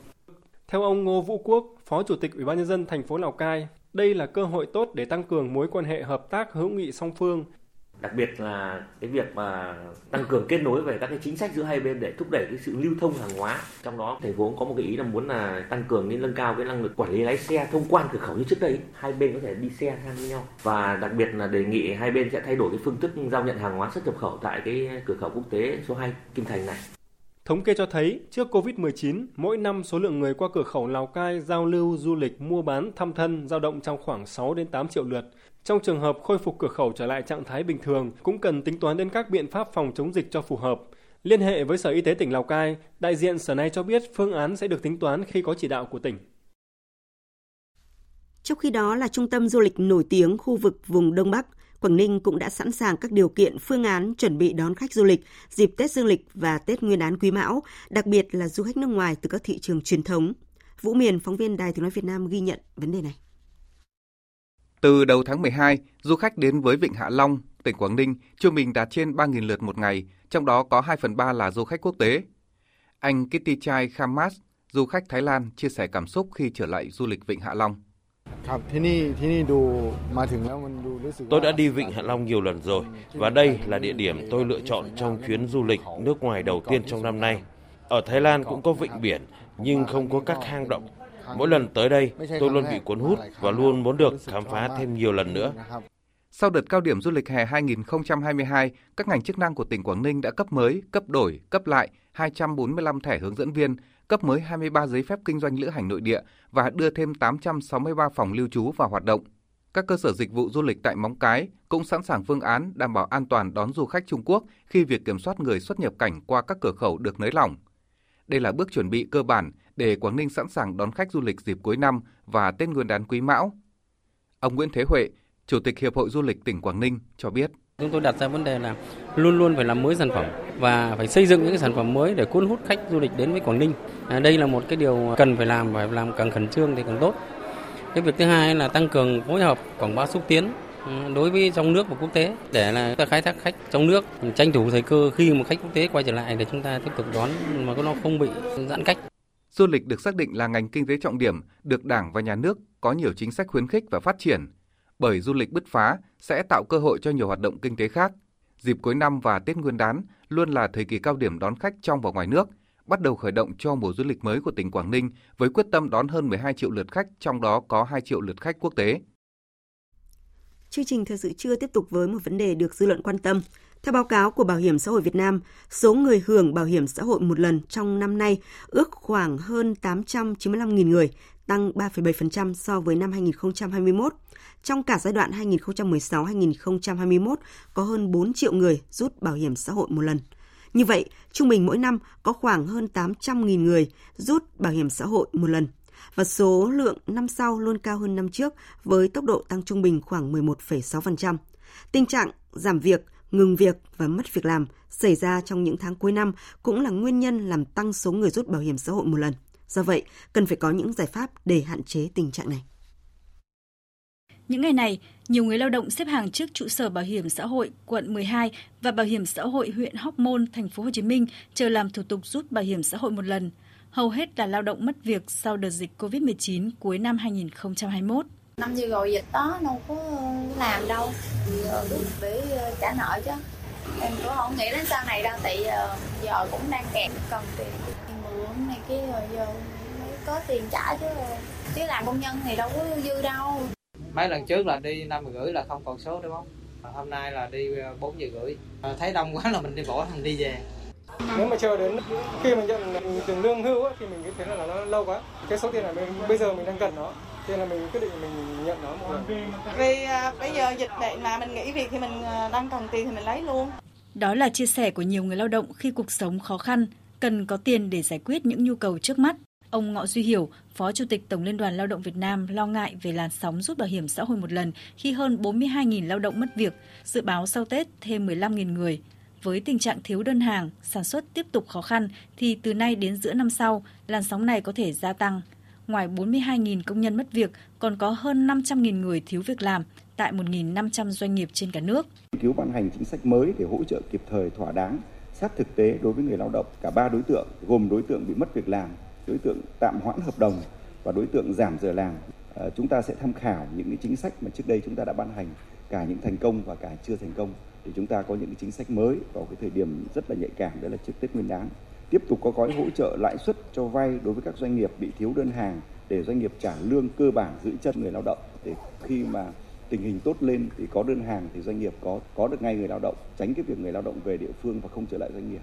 Theo ông Ngô Vũ Quốc, Phó Chủ tịch Ủy ban nhân dân thành phố Lào Cai, đây là cơ hội tốt để tăng cường mối quan hệ hợp tác hữu nghị song phương đặc biệt là cái việc mà tăng cường kết nối về các cái chính sách giữa hai bên để thúc đẩy cái sự lưu thông hàng hóa. Trong đó thành phố cũng có một cái ý là muốn là tăng cường cái nâng cao cái năng lực quản lý lái xe thông quan cửa khẩu như trước đây. Hai bên có thể đi xe sang với nhau. Và đặc biệt là đề nghị hai bên sẽ thay đổi cái phương thức giao nhận hàng hóa xuất nhập khẩu tại cái cửa khẩu quốc tế số 2 Kim Thành này. Thống kê cho thấy, trước Covid-19, mỗi năm số lượng người qua cửa khẩu Lào Cai giao lưu, du lịch, mua bán, thăm thân dao động trong khoảng 6 đến 8 triệu lượt. Trong trường hợp khôi phục cửa khẩu trở lại trạng thái bình thường, cũng cần tính toán đến các biện pháp phòng chống dịch cho phù hợp. Liên hệ với Sở Y tế tỉnh Lào Cai, đại diện sở này cho biết phương án sẽ được tính toán khi có chỉ đạo của tỉnh. Trong khi đó là trung tâm du lịch nổi tiếng khu vực vùng Đông Bắc, Quảng Ninh cũng đã sẵn sàng các điều kiện phương án chuẩn bị đón khách du lịch dịp Tết Dương lịch và Tết Nguyên đán Quý Mão, đặc biệt là du khách nước ngoài từ các thị trường truyền thống. Vũ Miền, phóng viên Đài Tiếng Nói Việt Nam ghi nhận vấn đề này. Từ đầu tháng 12, du khách đến với Vịnh Hạ Long, tỉnh Quảng Ninh trung bình đạt trên 3.000 lượt một ngày, trong đó có 2 phần 3 là du khách quốc tế. Anh Kitty Chai Khamas, du khách Thái Lan, chia sẻ cảm xúc khi trở lại du lịch Vịnh Hạ Long. Tôi đã đi Vịnh Hạ Long nhiều lần rồi và đây là địa điểm tôi lựa chọn trong chuyến du lịch nước ngoài đầu tiên trong năm nay. Ở Thái Lan cũng có vịnh biển nhưng không có các hang động Mỗi lần tới đây, tôi luôn bị cuốn hút và luôn muốn được khám phá thêm nhiều lần nữa. Sau đợt cao điểm du lịch hè 2022, các ngành chức năng của tỉnh Quảng Ninh đã cấp mới, cấp đổi, cấp lại 245 thẻ hướng dẫn viên, cấp mới 23 giấy phép kinh doanh lữ hành nội địa và đưa thêm 863 phòng lưu trú vào hoạt động. Các cơ sở dịch vụ du lịch tại Móng Cái cũng sẵn sàng phương án đảm bảo an toàn đón du khách Trung Quốc khi việc kiểm soát người xuất nhập cảnh qua các cửa khẩu được nới lỏng. Đây là bước chuẩn bị cơ bản để Quảng Ninh sẵn sàng đón khách du lịch dịp cuối năm và Tết Nguyên đán Quý Mão. Ông Nguyễn Thế Huệ, Chủ tịch Hiệp hội Du lịch tỉnh Quảng Ninh cho biết. Chúng tôi đặt ra vấn đề là luôn luôn phải làm mới sản phẩm và phải xây dựng những sản phẩm mới để cuốn hút khách du lịch đến với Quảng Ninh. À, đây là một cái điều cần phải làm và làm càng khẩn trương thì càng tốt. Cái việc thứ hai là tăng cường phối hợp quảng bá xúc tiến Ừ, đối với trong nước và quốc tế để là ta khai thác khách trong nước tranh thủ thời cơ khi mà khách quốc tế quay trở lại để chúng ta tiếp tục đón mà nó không bị giãn cách. Du lịch được xác định là ngành kinh tế trọng điểm, được Đảng và Nhà nước có nhiều chính sách khuyến khích và phát triển. Bởi du lịch bứt phá sẽ tạo cơ hội cho nhiều hoạt động kinh tế khác. Dịp cuối năm và Tết Nguyên đán luôn là thời kỳ cao điểm đón khách trong và ngoài nước, bắt đầu khởi động cho mùa du lịch mới của tỉnh Quảng Ninh với quyết tâm đón hơn 12 triệu lượt khách, trong đó có 2 triệu lượt khách quốc tế. Chương trình thời sự trưa tiếp tục với một vấn đề được dư luận quan tâm. Theo báo cáo của Bảo hiểm xã hội Việt Nam, số người hưởng bảo hiểm xã hội một lần trong năm nay ước khoảng hơn 895.000 người, tăng 3,7% so với năm 2021. Trong cả giai đoạn 2016-2021 có hơn 4 triệu người rút bảo hiểm xã hội một lần. Như vậy, trung bình mỗi năm có khoảng hơn 800.000 người rút bảo hiểm xã hội một lần và số lượng năm sau luôn cao hơn năm trước với tốc độ tăng trung bình khoảng 11,6%. Tình trạng giảm việc, ngừng việc và mất việc làm xảy ra trong những tháng cuối năm cũng là nguyên nhân làm tăng số người rút bảo hiểm xã hội một lần. Do vậy, cần phải có những giải pháp để hạn chế tình trạng này. Những ngày này, nhiều người lao động xếp hàng trước trụ sở Bảo hiểm xã hội quận 12 và Bảo hiểm xã hội huyện Hóc Môn, thành phố Hồ Chí Minh chờ làm thủ tục rút bảo hiểm xã hội một lần. Hầu hết là lao động mất việc sau đợt dịch Covid-19 cuối năm 2021. Năm vừa rồi dịch đó đâu có làm đâu, rút để ờ, trả nợ chứ. Em cũng không nghĩ đến sau này đâu, tại giờ, giờ cũng đang kẹt cần tiền mượn này kia rồi giờ mới có tiền trả chứ. Chứ làm công nhân thì đâu có dư đâu. Mấy lần trước là đi năm rưỡi là không còn số đúng không? Hôm nay là đi 4 giờ rưỡi. À, thấy đông quá là mình đi bỏ mình đi về nếu mà chờ đến khi mình nhận tiền lương hưu thì mình thấy là nó lâu quá. Cái số tiền này mình, bây giờ mình đang cần nó. Thế là mình quyết định mình nhận nó. Một lần vì à, bây giờ dịch bệnh mà mình nghỉ việc thì mình à, đang cần tiền thì mình lấy luôn. Đó là chia sẻ của nhiều người lao động khi cuộc sống khó khăn cần có tiền để giải quyết những nhu cầu trước mắt. Ông Ngọ Duy Hiểu, Phó Chủ tịch Tổng Liên đoàn Lao động Việt Nam lo ngại về làn sóng rút bảo hiểm xã hội một lần khi hơn 42.000 lao động mất việc, dự báo sau Tết thêm 15.000 người. Với tình trạng thiếu đơn hàng, sản xuất tiếp tục khó khăn thì từ nay đến giữa năm sau, làn sóng này có thể gia tăng. Ngoài 42.000 công nhân mất việc, còn có hơn 500.000 người thiếu việc làm tại 1.500 doanh nghiệp trên cả nước. Cứu ban hành chính sách mới để hỗ trợ kịp thời thỏa đáng sát thực tế đối với người lao động cả ba đối tượng gồm đối tượng bị mất việc làm đối tượng tạm hoãn hợp đồng và đối tượng giảm giờ làm à, chúng ta sẽ tham khảo những cái chính sách mà trước đây chúng ta đã ban hành cả những thành công và cả chưa thành công thì chúng ta có những chính sách mới vào cái thời điểm rất là nhạy cảm đó là trước Tết Nguyên đán. Tiếp tục có gói hỗ trợ lãi suất cho vay đối với các doanh nghiệp bị thiếu đơn hàng để doanh nghiệp trả lương cơ bản giữ chân người lao động. Để khi mà tình hình tốt lên thì có đơn hàng thì doanh nghiệp có có được ngay người lao động tránh cái việc người lao động về địa phương và không trở lại doanh nghiệp.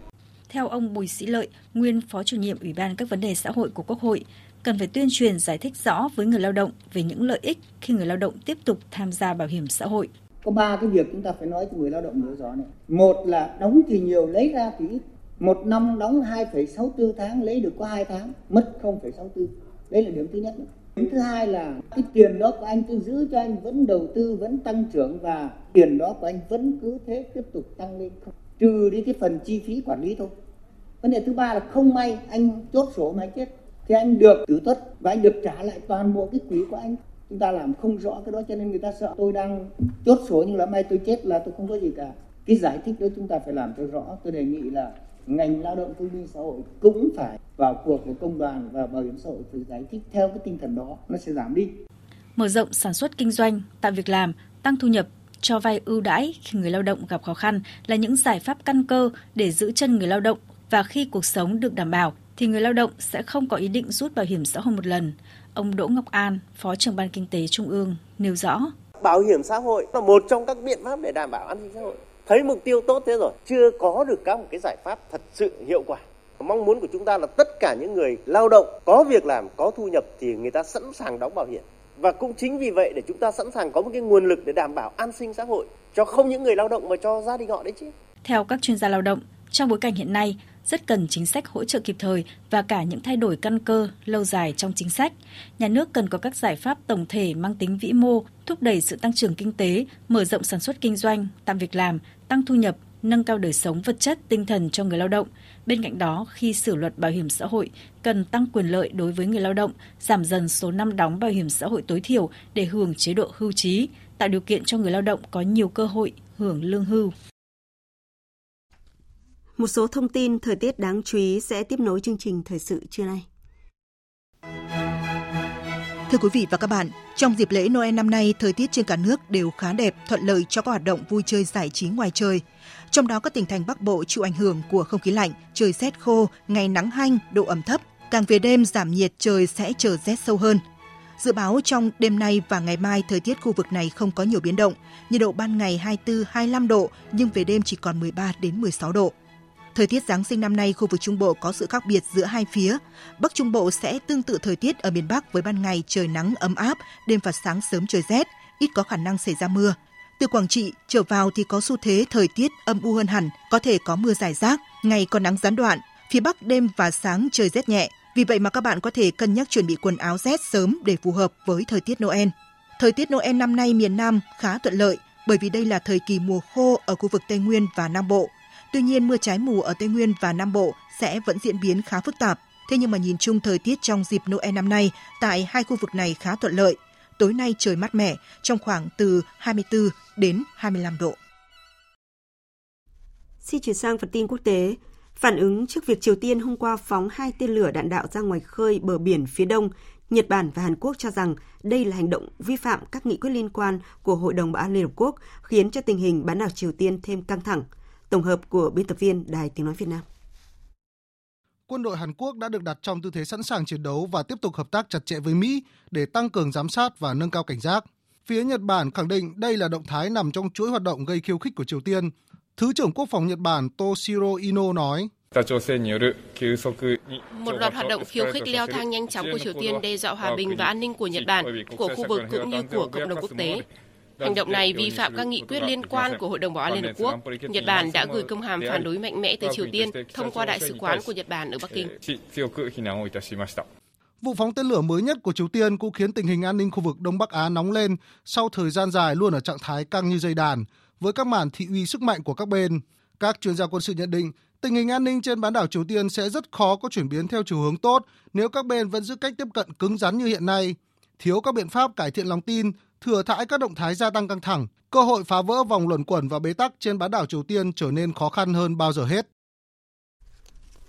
Theo ông Bùi Sĩ Lợi, nguyên Phó chủ nhiệm Ủy ban các vấn đề xã hội của Quốc hội, cần phải tuyên truyền giải thích rõ với người lao động về những lợi ích khi người lao động tiếp tục tham gia bảo hiểm xã hội. Có ba cái việc chúng ta phải nói cho người lao động nhớ rõ này. Một là đóng thì nhiều, lấy ra thì ít. Một năm đóng 2,64 tháng, lấy được có 2 tháng, mất 0,64. Đấy là điểm thứ nhất. Điểm thứ hai là cái tiền đó của anh tôi giữ cho anh vẫn đầu tư, vẫn tăng trưởng và tiền đó của anh vẫn cứ thế tiếp tục tăng lên không trừ đi cái phần chi phí quản lý thôi vấn đề thứ ba là không may anh chốt sổ mà anh chết thì anh được tử tuất và anh được trả lại toàn bộ cái quỹ của anh chúng ta làm không rõ cái đó cho nên người ta sợ. Tôi đang chốt sổ nhưng là mai tôi chết là tôi không có gì cả. Cái giải thích đó chúng ta phải làm cho rõ. Tôi đề nghị là ngành lao động thương binh xã hội cũng phải vào cuộc của công đoàn và bảo hiểm xã hội phải giải thích theo cái tinh thần đó. Nó sẽ giảm đi. Mở rộng sản xuất kinh doanh, tạo việc làm, tăng thu nhập, cho vay ưu đãi khi người lao động gặp khó khăn là những giải pháp căn cơ để giữ chân người lao động và khi cuộc sống được đảm bảo thì người lao động sẽ không có ý định rút bảo hiểm xã hội một lần. Ông Đỗ Ngọc An, Phó trưởng ban kinh tế Trung ương nêu rõ. Bảo hiểm xã hội là một trong các biện pháp để đảm bảo an sinh xã hội. Thấy mục tiêu tốt thế rồi, chưa có được các một cái giải pháp thật sự hiệu quả. Mong muốn của chúng ta là tất cả những người lao động có việc làm, có thu nhập thì người ta sẵn sàng đóng bảo hiểm và cũng chính vì vậy để chúng ta sẵn sàng có một cái nguồn lực để đảm bảo an sinh xã hội cho không những người lao động mà cho gia đình họ đấy chứ. Theo các chuyên gia lao động, trong bối cảnh hiện nay, rất cần chính sách hỗ trợ kịp thời và cả những thay đổi căn cơ lâu dài trong chính sách. Nhà nước cần có các giải pháp tổng thể mang tính vĩ mô, thúc đẩy sự tăng trưởng kinh tế, mở rộng sản xuất kinh doanh, tạo việc làm, tăng thu nhập, nâng cao đời sống vật chất, tinh thần cho người lao động. Bên cạnh đó, khi sửa luật bảo hiểm xã hội, cần tăng quyền lợi đối với người lao động, giảm dần số năm đóng bảo hiểm xã hội tối thiểu để hưởng chế độ hưu trí, tạo điều kiện cho người lao động có nhiều cơ hội hưởng lương hưu. Một số thông tin thời tiết đáng chú ý sẽ tiếp nối chương trình thời sự trưa nay. Thưa quý vị và các bạn, trong dịp lễ Noel năm nay, thời tiết trên cả nước đều khá đẹp, thuận lợi cho các hoạt động vui chơi giải trí ngoài trời. Trong đó các tỉnh thành Bắc Bộ chịu ảnh hưởng của không khí lạnh, trời rét khô, ngày nắng hanh, độ ẩm thấp. Càng về đêm giảm nhiệt trời sẽ trở rét sâu hơn. Dự báo trong đêm nay và ngày mai thời tiết khu vực này không có nhiều biến động, nhiệt độ ban ngày 24-25 độ nhưng về đêm chỉ còn 13 đến 16 độ. Thời tiết Giáng sinh năm nay khu vực Trung Bộ có sự khác biệt giữa hai phía. Bắc Trung Bộ sẽ tương tự thời tiết ở miền Bắc với ban ngày trời nắng ấm áp, đêm và sáng sớm trời rét, ít có khả năng xảy ra mưa. Từ Quảng Trị trở vào thì có xu thế thời tiết âm u hơn hẳn, có thể có mưa rải rác, ngày có nắng gián đoạn. Phía Bắc đêm và sáng trời rét nhẹ, vì vậy mà các bạn có thể cân nhắc chuẩn bị quần áo rét sớm để phù hợp với thời tiết Noel. Thời tiết Noel năm nay miền Nam khá thuận lợi bởi vì đây là thời kỳ mùa khô ở khu vực Tây Nguyên và Nam Bộ. Tuy nhiên mưa trái mùa ở Tây Nguyên và Nam Bộ sẽ vẫn diễn biến khá phức tạp. Thế nhưng mà nhìn chung thời tiết trong dịp Noel năm nay tại hai khu vực này khá thuận lợi. Tối nay trời mát mẻ trong khoảng từ 24 đến 25 độ. Xin chuyển sang phần tin quốc tế. Phản ứng trước việc Triều Tiên hôm qua phóng hai tên lửa đạn đạo ra ngoài khơi bờ biển phía đông, Nhật Bản và Hàn Quốc cho rằng đây là hành động vi phạm các nghị quyết liên quan của Hội đồng Bảo an Liên Hợp Quốc, khiến cho tình hình bán đảo Triều Tiên thêm căng thẳng. Tổng hợp của biên tập viên Đài Tiếng Nói Việt Nam. Quân đội Hàn Quốc đã được đặt trong tư thế sẵn sàng chiến đấu và tiếp tục hợp tác chặt chẽ với Mỹ để tăng cường giám sát và nâng cao cảnh giác. Phía Nhật Bản khẳng định đây là động thái nằm trong chuỗi hoạt động gây khiêu khích của Triều Tiên. Thứ trưởng Quốc phòng Nhật Bản Toshiro Ino nói, một loạt hoạt động khiêu khích leo thang nhanh chóng của Triều Tiên đe dọa hòa bình và an ninh của Nhật Bản, của khu vực cũng như của cộng đồng quốc tế. Hành động này vi phạm các nghị quyết liên quan của Hội đồng Bảo an Liên Hợp Quốc. Nhật Bản đã gửi công hàm phản đối mạnh mẽ tới Triều Tiên thông qua Đại sứ quán của Nhật Bản ở Bắc Kinh. Vụ phóng tên lửa mới nhất của Triều Tiên cũng khiến tình hình an ninh khu vực Đông Bắc Á nóng lên sau thời gian dài luôn ở trạng thái căng như dây đàn, với các màn thị uy sức mạnh của các bên. Các chuyên gia quân sự nhận định tình hình an ninh trên bán đảo Triều Tiên sẽ rất khó có chuyển biến theo chiều hướng tốt nếu các bên vẫn giữ cách tiếp cận cứng rắn như hiện nay. Thiếu các biện pháp cải thiện lòng tin, thừa thãi các động thái gia tăng căng thẳng, cơ hội phá vỡ vòng luẩn quẩn và bế tắc trên bán đảo Triều Tiên trở nên khó khăn hơn bao giờ hết.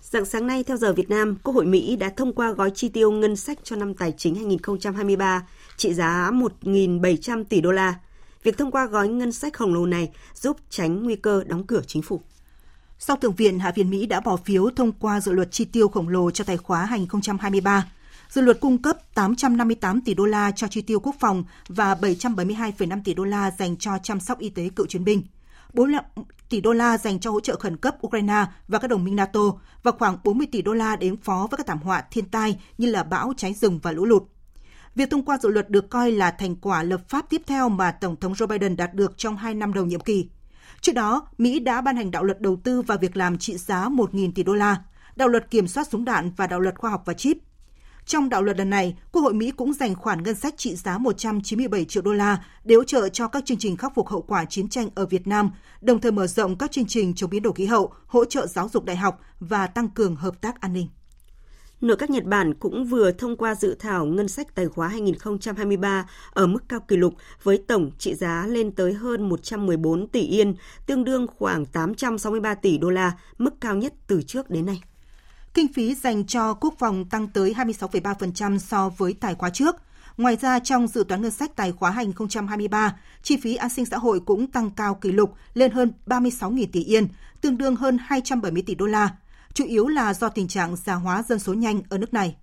Dạng sáng nay, theo giờ Việt Nam, Quốc hội Mỹ đã thông qua gói chi tiêu ngân sách cho năm tài chính 2023 trị giá 1.700 tỷ đô la. Việc thông qua gói ngân sách khổng lồ này giúp tránh nguy cơ đóng cửa chính phủ. Sau Thượng viện, Hạ viện Mỹ đã bỏ phiếu thông qua dự luật chi tiêu khổng lồ cho tài khoá 2023. Dự luật cung cấp 858 tỷ đô la cho chi tiêu quốc phòng và 772,5 tỷ đô la dành cho chăm sóc y tế cựu chiến binh. 4 tỷ đô la dành cho hỗ trợ khẩn cấp Ukraine và các đồng minh NATO và khoảng 40 tỷ đô la để ứng phó với các thảm họa thiên tai như là bão, cháy rừng và lũ lụt. Việc thông qua dự luật được coi là thành quả lập pháp tiếp theo mà Tổng thống Joe Biden đạt được trong hai năm đầu nhiệm kỳ. Trước đó, Mỹ đã ban hành đạo luật đầu tư và việc làm trị giá 1.000 tỷ đô la, đạo luật kiểm soát súng đạn và đạo luật khoa học và chip. Trong đạo luật lần này, Quốc hội Mỹ cũng dành khoản ngân sách trị giá 197 triệu đô la để hỗ trợ cho các chương trình khắc phục hậu quả chiến tranh ở Việt Nam, đồng thời mở rộng các chương trình chống biến đổi khí hậu, hỗ trợ giáo dục đại học và tăng cường hợp tác an ninh. Nội các Nhật Bản cũng vừa thông qua dự thảo ngân sách tài khóa 2023 ở mức cao kỷ lục với tổng trị giá lên tới hơn 114 tỷ yên, tương đương khoảng 863 tỷ đô la, mức cao nhất từ trước đến nay. Kinh phí dành cho quốc phòng tăng tới 26,3% so với tài khóa trước. Ngoài ra, trong dự toán ngân sách tài khóa 2023, chi phí an sinh xã hội cũng tăng cao kỷ lục lên hơn 36.000 tỷ yên, tương đương hơn 270 tỷ đô la, chủ yếu là do tình trạng già hóa dân số nhanh ở nước này.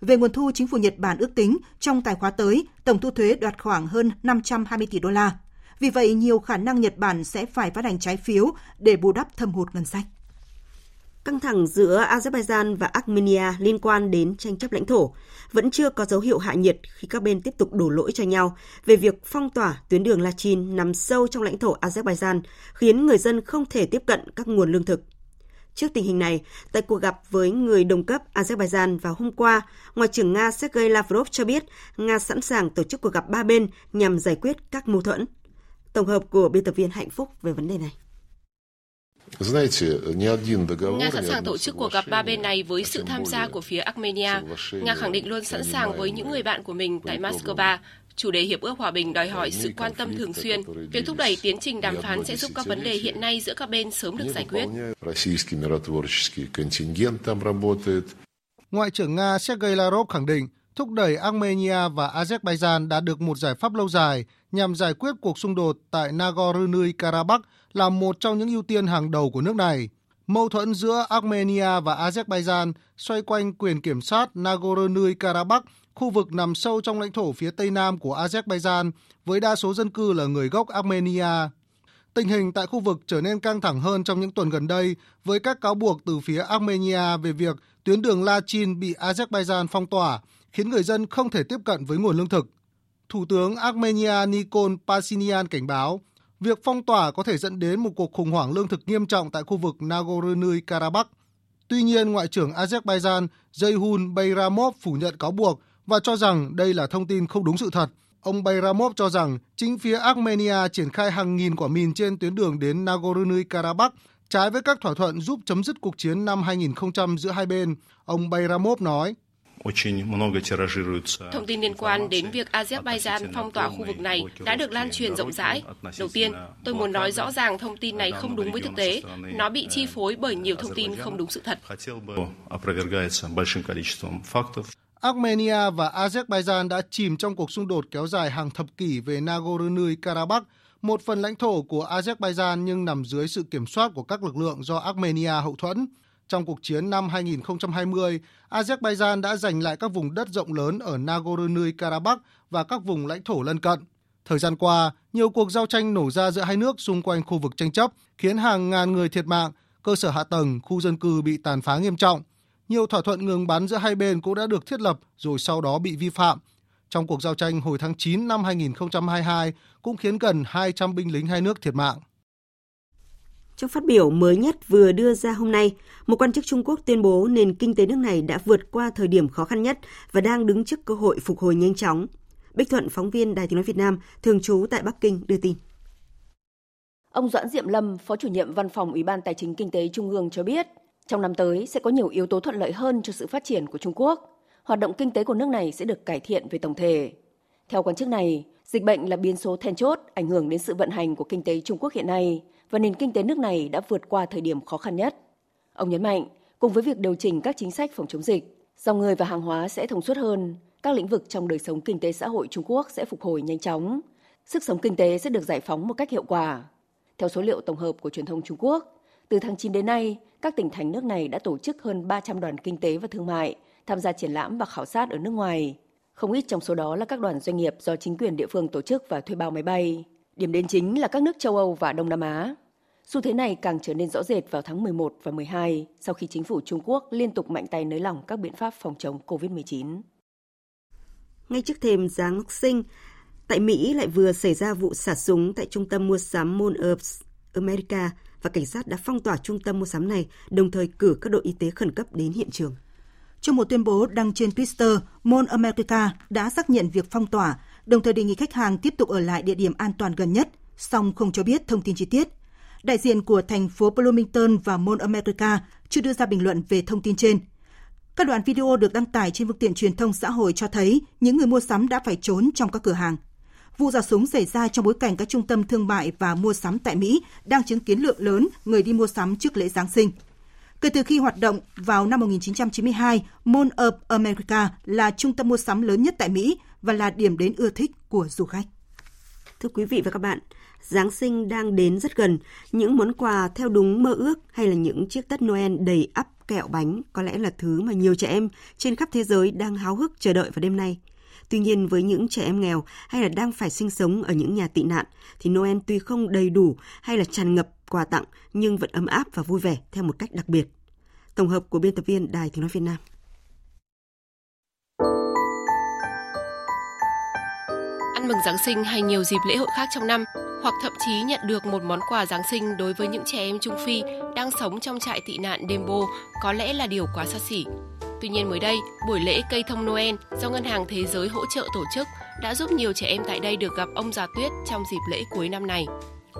Về nguồn thu, chính phủ Nhật Bản ước tính trong tài khóa tới, tổng thu thuế đạt khoảng hơn 520 tỷ đô la. Vì vậy, nhiều khả năng Nhật Bản sẽ phải phát hành trái phiếu để bù đắp thâm hụt ngân sách. Căng thẳng giữa Azerbaijan và Armenia liên quan đến tranh chấp lãnh thổ vẫn chưa có dấu hiệu hạ nhiệt khi các bên tiếp tục đổ lỗi cho nhau về việc phong tỏa tuyến đường Lachin nằm sâu trong lãnh thổ Azerbaijan, khiến người dân không thể tiếp cận các nguồn lương thực. Trước tình hình này, tại cuộc gặp với người đồng cấp Azerbaijan vào hôm qua, Ngoại trưởng Nga Sergei Lavrov cho biết Nga sẵn sàng tổ chức cuộc gặp ba bên nhằm giải quyết các mâu thuẫn. Tổng hợp của biên tập viên Hạnh Phúc về vấn đề này. Nga sẵn sàng tổ chức cuộc gặp ba bên này với sự tham gia của phía Armenia. Nga khẳng định luôn sẵn sàng với những người bạn của mình tại Moscow. Chủ đề Hiệp ước Hòa bình đòi hỏi sự quan tâm thường xuyên. Việc thúc đẩy tiến trình đàm phán sẽ giúp các vấn đề hiện nay giữa các bên sớm được giải quyết. Ngoại trưởng Nga Sergei Lavrov khẳng định thúc đẩy Armenia và Azerbaijan đạt được một giải pháp lâu dài nhằm giải quyết cuộc xung đột tại Nagorno-Karabakh là một trong những ưu tiên hàng đầu của nước này. Mâu thuẫn giữa Armenia và Azerbaijan xoay quanh quyền kiểm soát Nagorno-Karabakh, khu vực nằm sâu trong lãnh thổ phía tây nam của Azerbaijan với đa số dân cư là người gốc Armenia. Tình hình tại khu vực trở nên căng thẳng hơn trong những tuần gần đây với các cáo buộc từ phía Armenia về việc tuyến đường Lachin bị Azerbaijan phong tỏa, khiến người dân không thể tiếp cận với nguồn lương thực. Thủ tướng Armenia Nikol Pashinyan cảnh báo việc phong tỏa có thể dẫn đến một cuộc khủng hoảng lương thực nghiêm trọng tại khu vực Nagorno-Karabakh. Tuy nhiên, Ngoại trưởng Azerbaijan Zeyhun Bayramov phủ nhận cáo buộc và cho rằng đây là thông tin không đúng sự thật. Ông Bayramov cho rằng chính phía Armenia triển khai hàng nghìn quả mìn trên tuyến đường đến Nagorno-Karabakh, trái với các thỏa thuận giúp chấm dứt cuộc chiến năm 2000 giữa hai bên. Ông Bayramov nói, Thông tin liên quan đến việc Azerbaijan phong tỏa khu vực này đã được lan truyền rộng rãi. Đầu tiên, tôi muốn nói rõ ràng thông tin này không đúng với thực tế. Nó bị chi phối bởi nhiều thông tin không đúng sự thật. Armenia và Azerbaijan đã chìm trong cuộc xung đột kéo dài hàng thập kỷ về Nagorno-Karabakh, một phần lãnh thổ của Azerbaijan nhưng nằm dưới sự kiểm soát của các lực lượng do Armenia hậu thuẫn. Trong cuộc chiến năm 2020, Azerbaijan đã giành lại các vùng đất rộng lớn ở Nagorno-Karabakh và các vùng lãnh thổ lân cận. Thời gian qua, nhiều cuộc giao tranh nổ ra giữa hai nước xung quanh khu vực tranh chấp, khiến hàng ngàn người thiệt mạng, cơ sở hạ tầng, khu dân cư bị tàn phá nghiêm trọng. Nhiều thỏa thuận ngừng bắn giữa hai bên cũng đã được thiết lập rồi sau đó bị vi phạm. Trong cuộc giao tranh hồi tháng 9 năm 2022 cũng khiến gần 200 binh lính hai nước thiệt mạng. Trong phát biểu mới nhất vừa đưa ra hôm nay, một quan chức Trung Quốc tuyên bố nền kinh tế nước này đã vượt qua thời điểm khó khăn nhất và đang đứng trước cơ hội phục hồi nhanh chóng. Bích Thuận, phóng viên Đài tiếng nói Việt Nam, thường trú tại Bắc Kinh đưa tin. Ông Doãn Diệm Lâm, Phó chủ nhiệm Văn phòng Ủy ban Tài chính Kinh tế Trung ương cho biết, trong năm tới sẽ có nhiều yếu tố thuận lợi hơn cho sự phát triển của Trung Quốc. Hoạt động kinh tế của nước này sẽ được cải thiện về tổng thể. Theo quan chức này, dịch bệnh là biến số then chốt ảnh hưởng đến sự vận hành của kinh tế Trung Quốc hiện nay và nền kinh tế nước này đã vượt qua thời điểm khó khăn nhất. Ông nhấn mạnh, cùng với việc điều chỉnh các chính sách phòng chống dịch, dòng người và hàng hóa sẽ thông suốt hơn, các lĩnh vực trong đời sống kinh tế xã hội Trung Quốc sẽ phục hồi nhanh chóng. Sức sống kinh tế sẽ được giải phóng một cách hiệu quả. Theo số liệu tổng hợp của truyền thông Trung Quốc, từ tháng 9 đến nay, các tỉnh thành nước này đã tổ chức hơn 300 đoàn kinh tế và thương mại tham gia triển lãm và khảo sát ở nước ngoài. Không ít trong số đó là các đoàn doanh nghiệp do chính quyền địa phương tổ chức và thuê bao máy bay. Điểm đến chính là các nước châu Âu và Đông Nam Á. Xu thế này càng trở nên rõ rệt vào tháng 11 và 12 sau khi chính phủ Trung Quốc liên tục mạnh tay nới lỏng các biện pháp phòng chống COVID-19. Ngay trước thềm Giáng sinh, tại Mỹ lại vừa xảy ra vụ xả súng tại trung tâm mua sắm Mall of America và cảnh sát đã phong tỏa trung tâm mua sắm này, đồng thời cử các đội y tế khẩn cấp đến hiện trường. Trong một tuyên bố đăng trên Twitter, Mall America đã xác nhận việc phong tỏa, đồng thời đề nghị khách hàng tiếp tục ở lại địa điểm an toàn gần nhất, song không cho biết thông tin chi tiết. Đại diện của thành phố Bloomington và Mall America chưa đưa ra bình luận về thông tin trên. Các đoạn video được đăng tải trên phương tiện truyền thông xã hội cho thấy những người mua sắm đã phải trốn trong các cửa hàng. Vụ xả súng xảy ra trong bối cảnh các trung tâm thương mại và mua sắm tại Mỹ đang chứng kiến lượng lớn người đi mua sắm trước lễ Giáng sinh. Kể từ khi hoạt động vào năm 1992, Mall of America là trung tâm mua sắm lớn nhất tại Mỹ và là điểm đến ưa thích của du khách. Thưa quý vị và các bạn, Giáng sinh đang đến rất gần. Những món quà theo đúng mơ ước hay là những chiếc tất Noel đầy ắp kẹo bánh có lẽ là thứ mà nhiều trẻ em trên khắp thế giới đang háo hức chờ đợi vào đêm nay. Tuy nhiên với những trẻ em nghèo hay là đang phải sinh sống ở những nhà tị nạn thì Noel tuy không đầy đủ hay là tràn ngập quà tặng nhưng vẫn ấm áp và vui vẻ theo một cách đặc biệt. Tổng hợp của biên tập viên Đài Tiếng Nói Việt Nam. Ăn mừng Giáng sinh hay nhiều dịp lễ hội khác trong năm, hoặc thậm chí nhận được một món quà Giáng sinh đối với những trẻ em Trung Phi đang sống trong trại tị nạn Dembo có lẽ là điều quá xa xỉ. Tuy nhiên mới đây, buổi lễ cây thông Noel do Ngân hàng Thế giới hỗ trợ tổ chức đã giúp nhiều trẻ em tại đây được gặp ông già tuyết trong dịp lễ cuối năm này.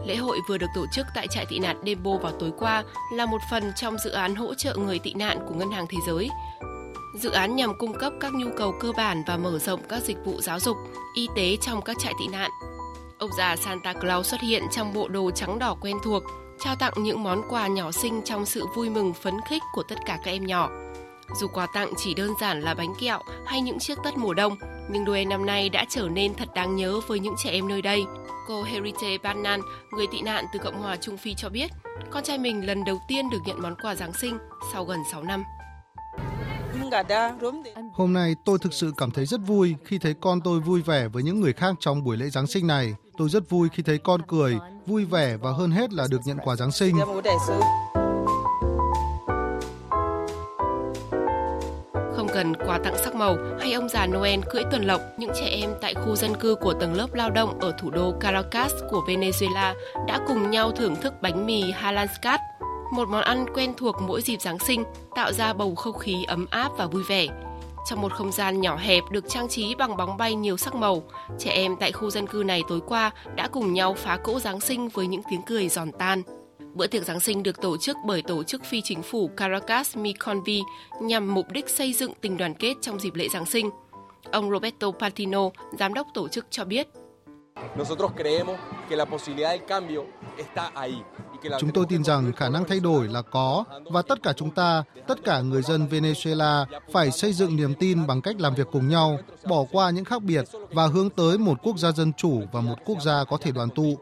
Lễ hội vừa được tổ chức tại trại tị nạn Dembo vào tối qua là một phần trong dự án hỗ trợ người tị nạn của Ngân hàng Thế giới. Dự án nhằm cung cấp các nhu cầu cơ bản và mở rộng các dịch vụ giáo dục, y tế trong các trại tị nạn. Ông già Santa Claus xuất hiện trong bộ đồ trắng đỏ quen thuộc, trao tặng những món quà nhỏ xinh trong sự vui mừng phấn khích của tất cả các em nhỏ. Dù quà tặng chỉ đơn giản là bánh kẹo hay những chiếc tất mùa đông, nhưng Noel năm nay đã trở nên thật đáng nhớ với những trẻ em nơi đây. Cô Herite Banan, người tị nạn từ Cộng hòa Trung Phi cho biết, con trai mình lần đầu tiên được nhận món quà Giáng sinh sau gần 6 năm. Hôm nay tôi thực sự cảm thấy rất vui khi thấy con tôi vui vẻ với những người khác trong buổi lễ Giáng sinh này. Tôi rất vui khi thấy con cười, vui vẻ và hơn hết là được nhận quà Giáng sinh. Không cần quà tặng sắc màu hay ông già Noel cưỡi tuần lộc, những trẻ em tại khu dân cư của tầng lớp lao động ở thủ đô Caracas của Venezuela đã cùng nhau thưởng thức bánh mì Halanskat, một món ăn quen thuộc mỗi dịp Giáng sinh, tạo ra bầu không khí ấm áp và vui vẻ. Trong một không gian nhỏ hẹp được trang trí bằng bóng bay nhiều sắc màu, trẻ em tại khu dân cư này tối qua đã cùng nhau phá cỗ Giáng sinh với những tiếng cười giòn tan. Bữa tiệc Giáng sinh được tổ chức bởi tổ chức phi chính phủ Caracas Miconvi nhằm mục đích xây dựng tình đoàn kết trong dịp lễ Giáng sinh. Ông Roberto Patino, giám đốc tổ chức cho biết. Chúng tôi tin rằng khả năng thay đổi là có và tất cả chúng ta, tất cả người dân Venezuela phải xây dựng niềm tin bằng cách làm việc cùng nhau, bỏ qua những khác biệt và hướng tới một quốc gia dân chủ và một quốc gia có thể đoàn tụ.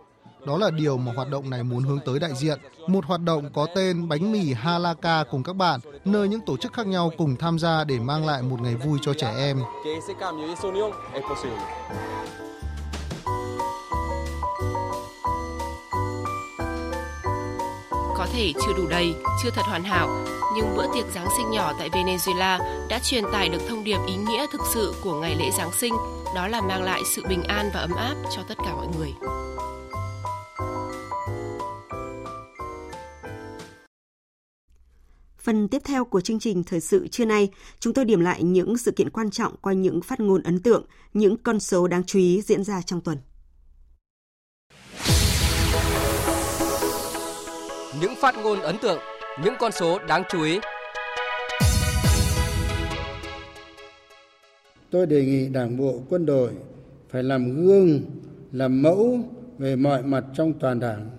Đó là điều mà hoạt động này muốn hướng tới đại diện. Một hoạt động có tên bánh mì Halaka cùng các bạn, nơi những tổ chức khác nhau cùng tham gia để mang lại một ngày vui cho trẻ em. Có thể chưa đủ đầy, chưa thật hoàn hảo, nhưng bữa tiệc Giáng sinh nhỏ tại Venezuela đã truyền tải được thông điệp ý nghĩa thực sự của ngày lễ Giáng sinh, đó là mang lại sự bình an và ấm áp cho tất cả mọi người. Phần tiếp theo của chương trình thời sự trưa nay, chúng tôi điểm lại những sự kiện quan trọng qua những phát ngôn ấn tượng, những con số đáng chú ý diễn ra trong tuần. Những phát ngôn ấn tượng, những con số đáng chú ý. Tôi đề nghị Đảng bộ, quân đội phải làm gương, làm mẫu về mọi mặt trong toàn Đảng.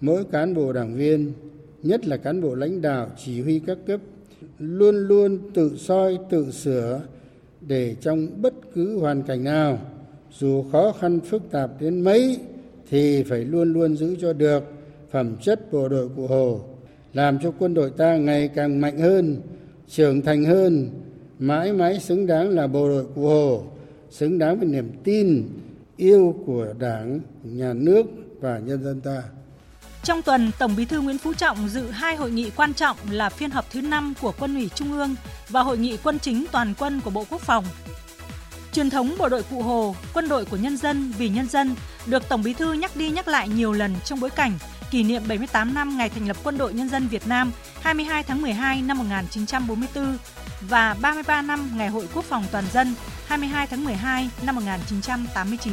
Mỗi cán bộ đảng viên nhất là cán bộ lãnh đạo chỉ huy các cấp luôn luôn tự soi tự sửa để trong bất cứ hoàn cảnh nào dù khó khăn phức tạp đến mấy thì phải luôn luôn giữ cho được phẩm chất bộ đội cụ hồ làm cho quân đội ta ngày càng mạnh hơn trưởng thành hơn mãi mãi xứng đáng là bộ đội cụ hồ xứng đáng với niềm tin yêu của đảng nhà nước và nhân dân ta trong tuần, Tổng Bí thư Nguyễn Phú Trọng dự hai hội nghị quan trọng là phiên họp thứ 5 của Quân ủy Trung ương và hội nghị quân chính toàn quân của Bộ Quốc phòng. Truyền thống bộ đội Cụ Hồ, quân đội của nhân dân vì nhân dân được Tổng Bí thư nhắc đi nhắc lại nhiều lần trong bối cảnh kỷ niệm 78 năm ngày thành lập Quân đội Nhân dân Việt Nam 22 tháng 12 năm 1944 và 33 năm Ngày Hội Quốc phòng Toàn dân 22 tháng 12 năm 1989.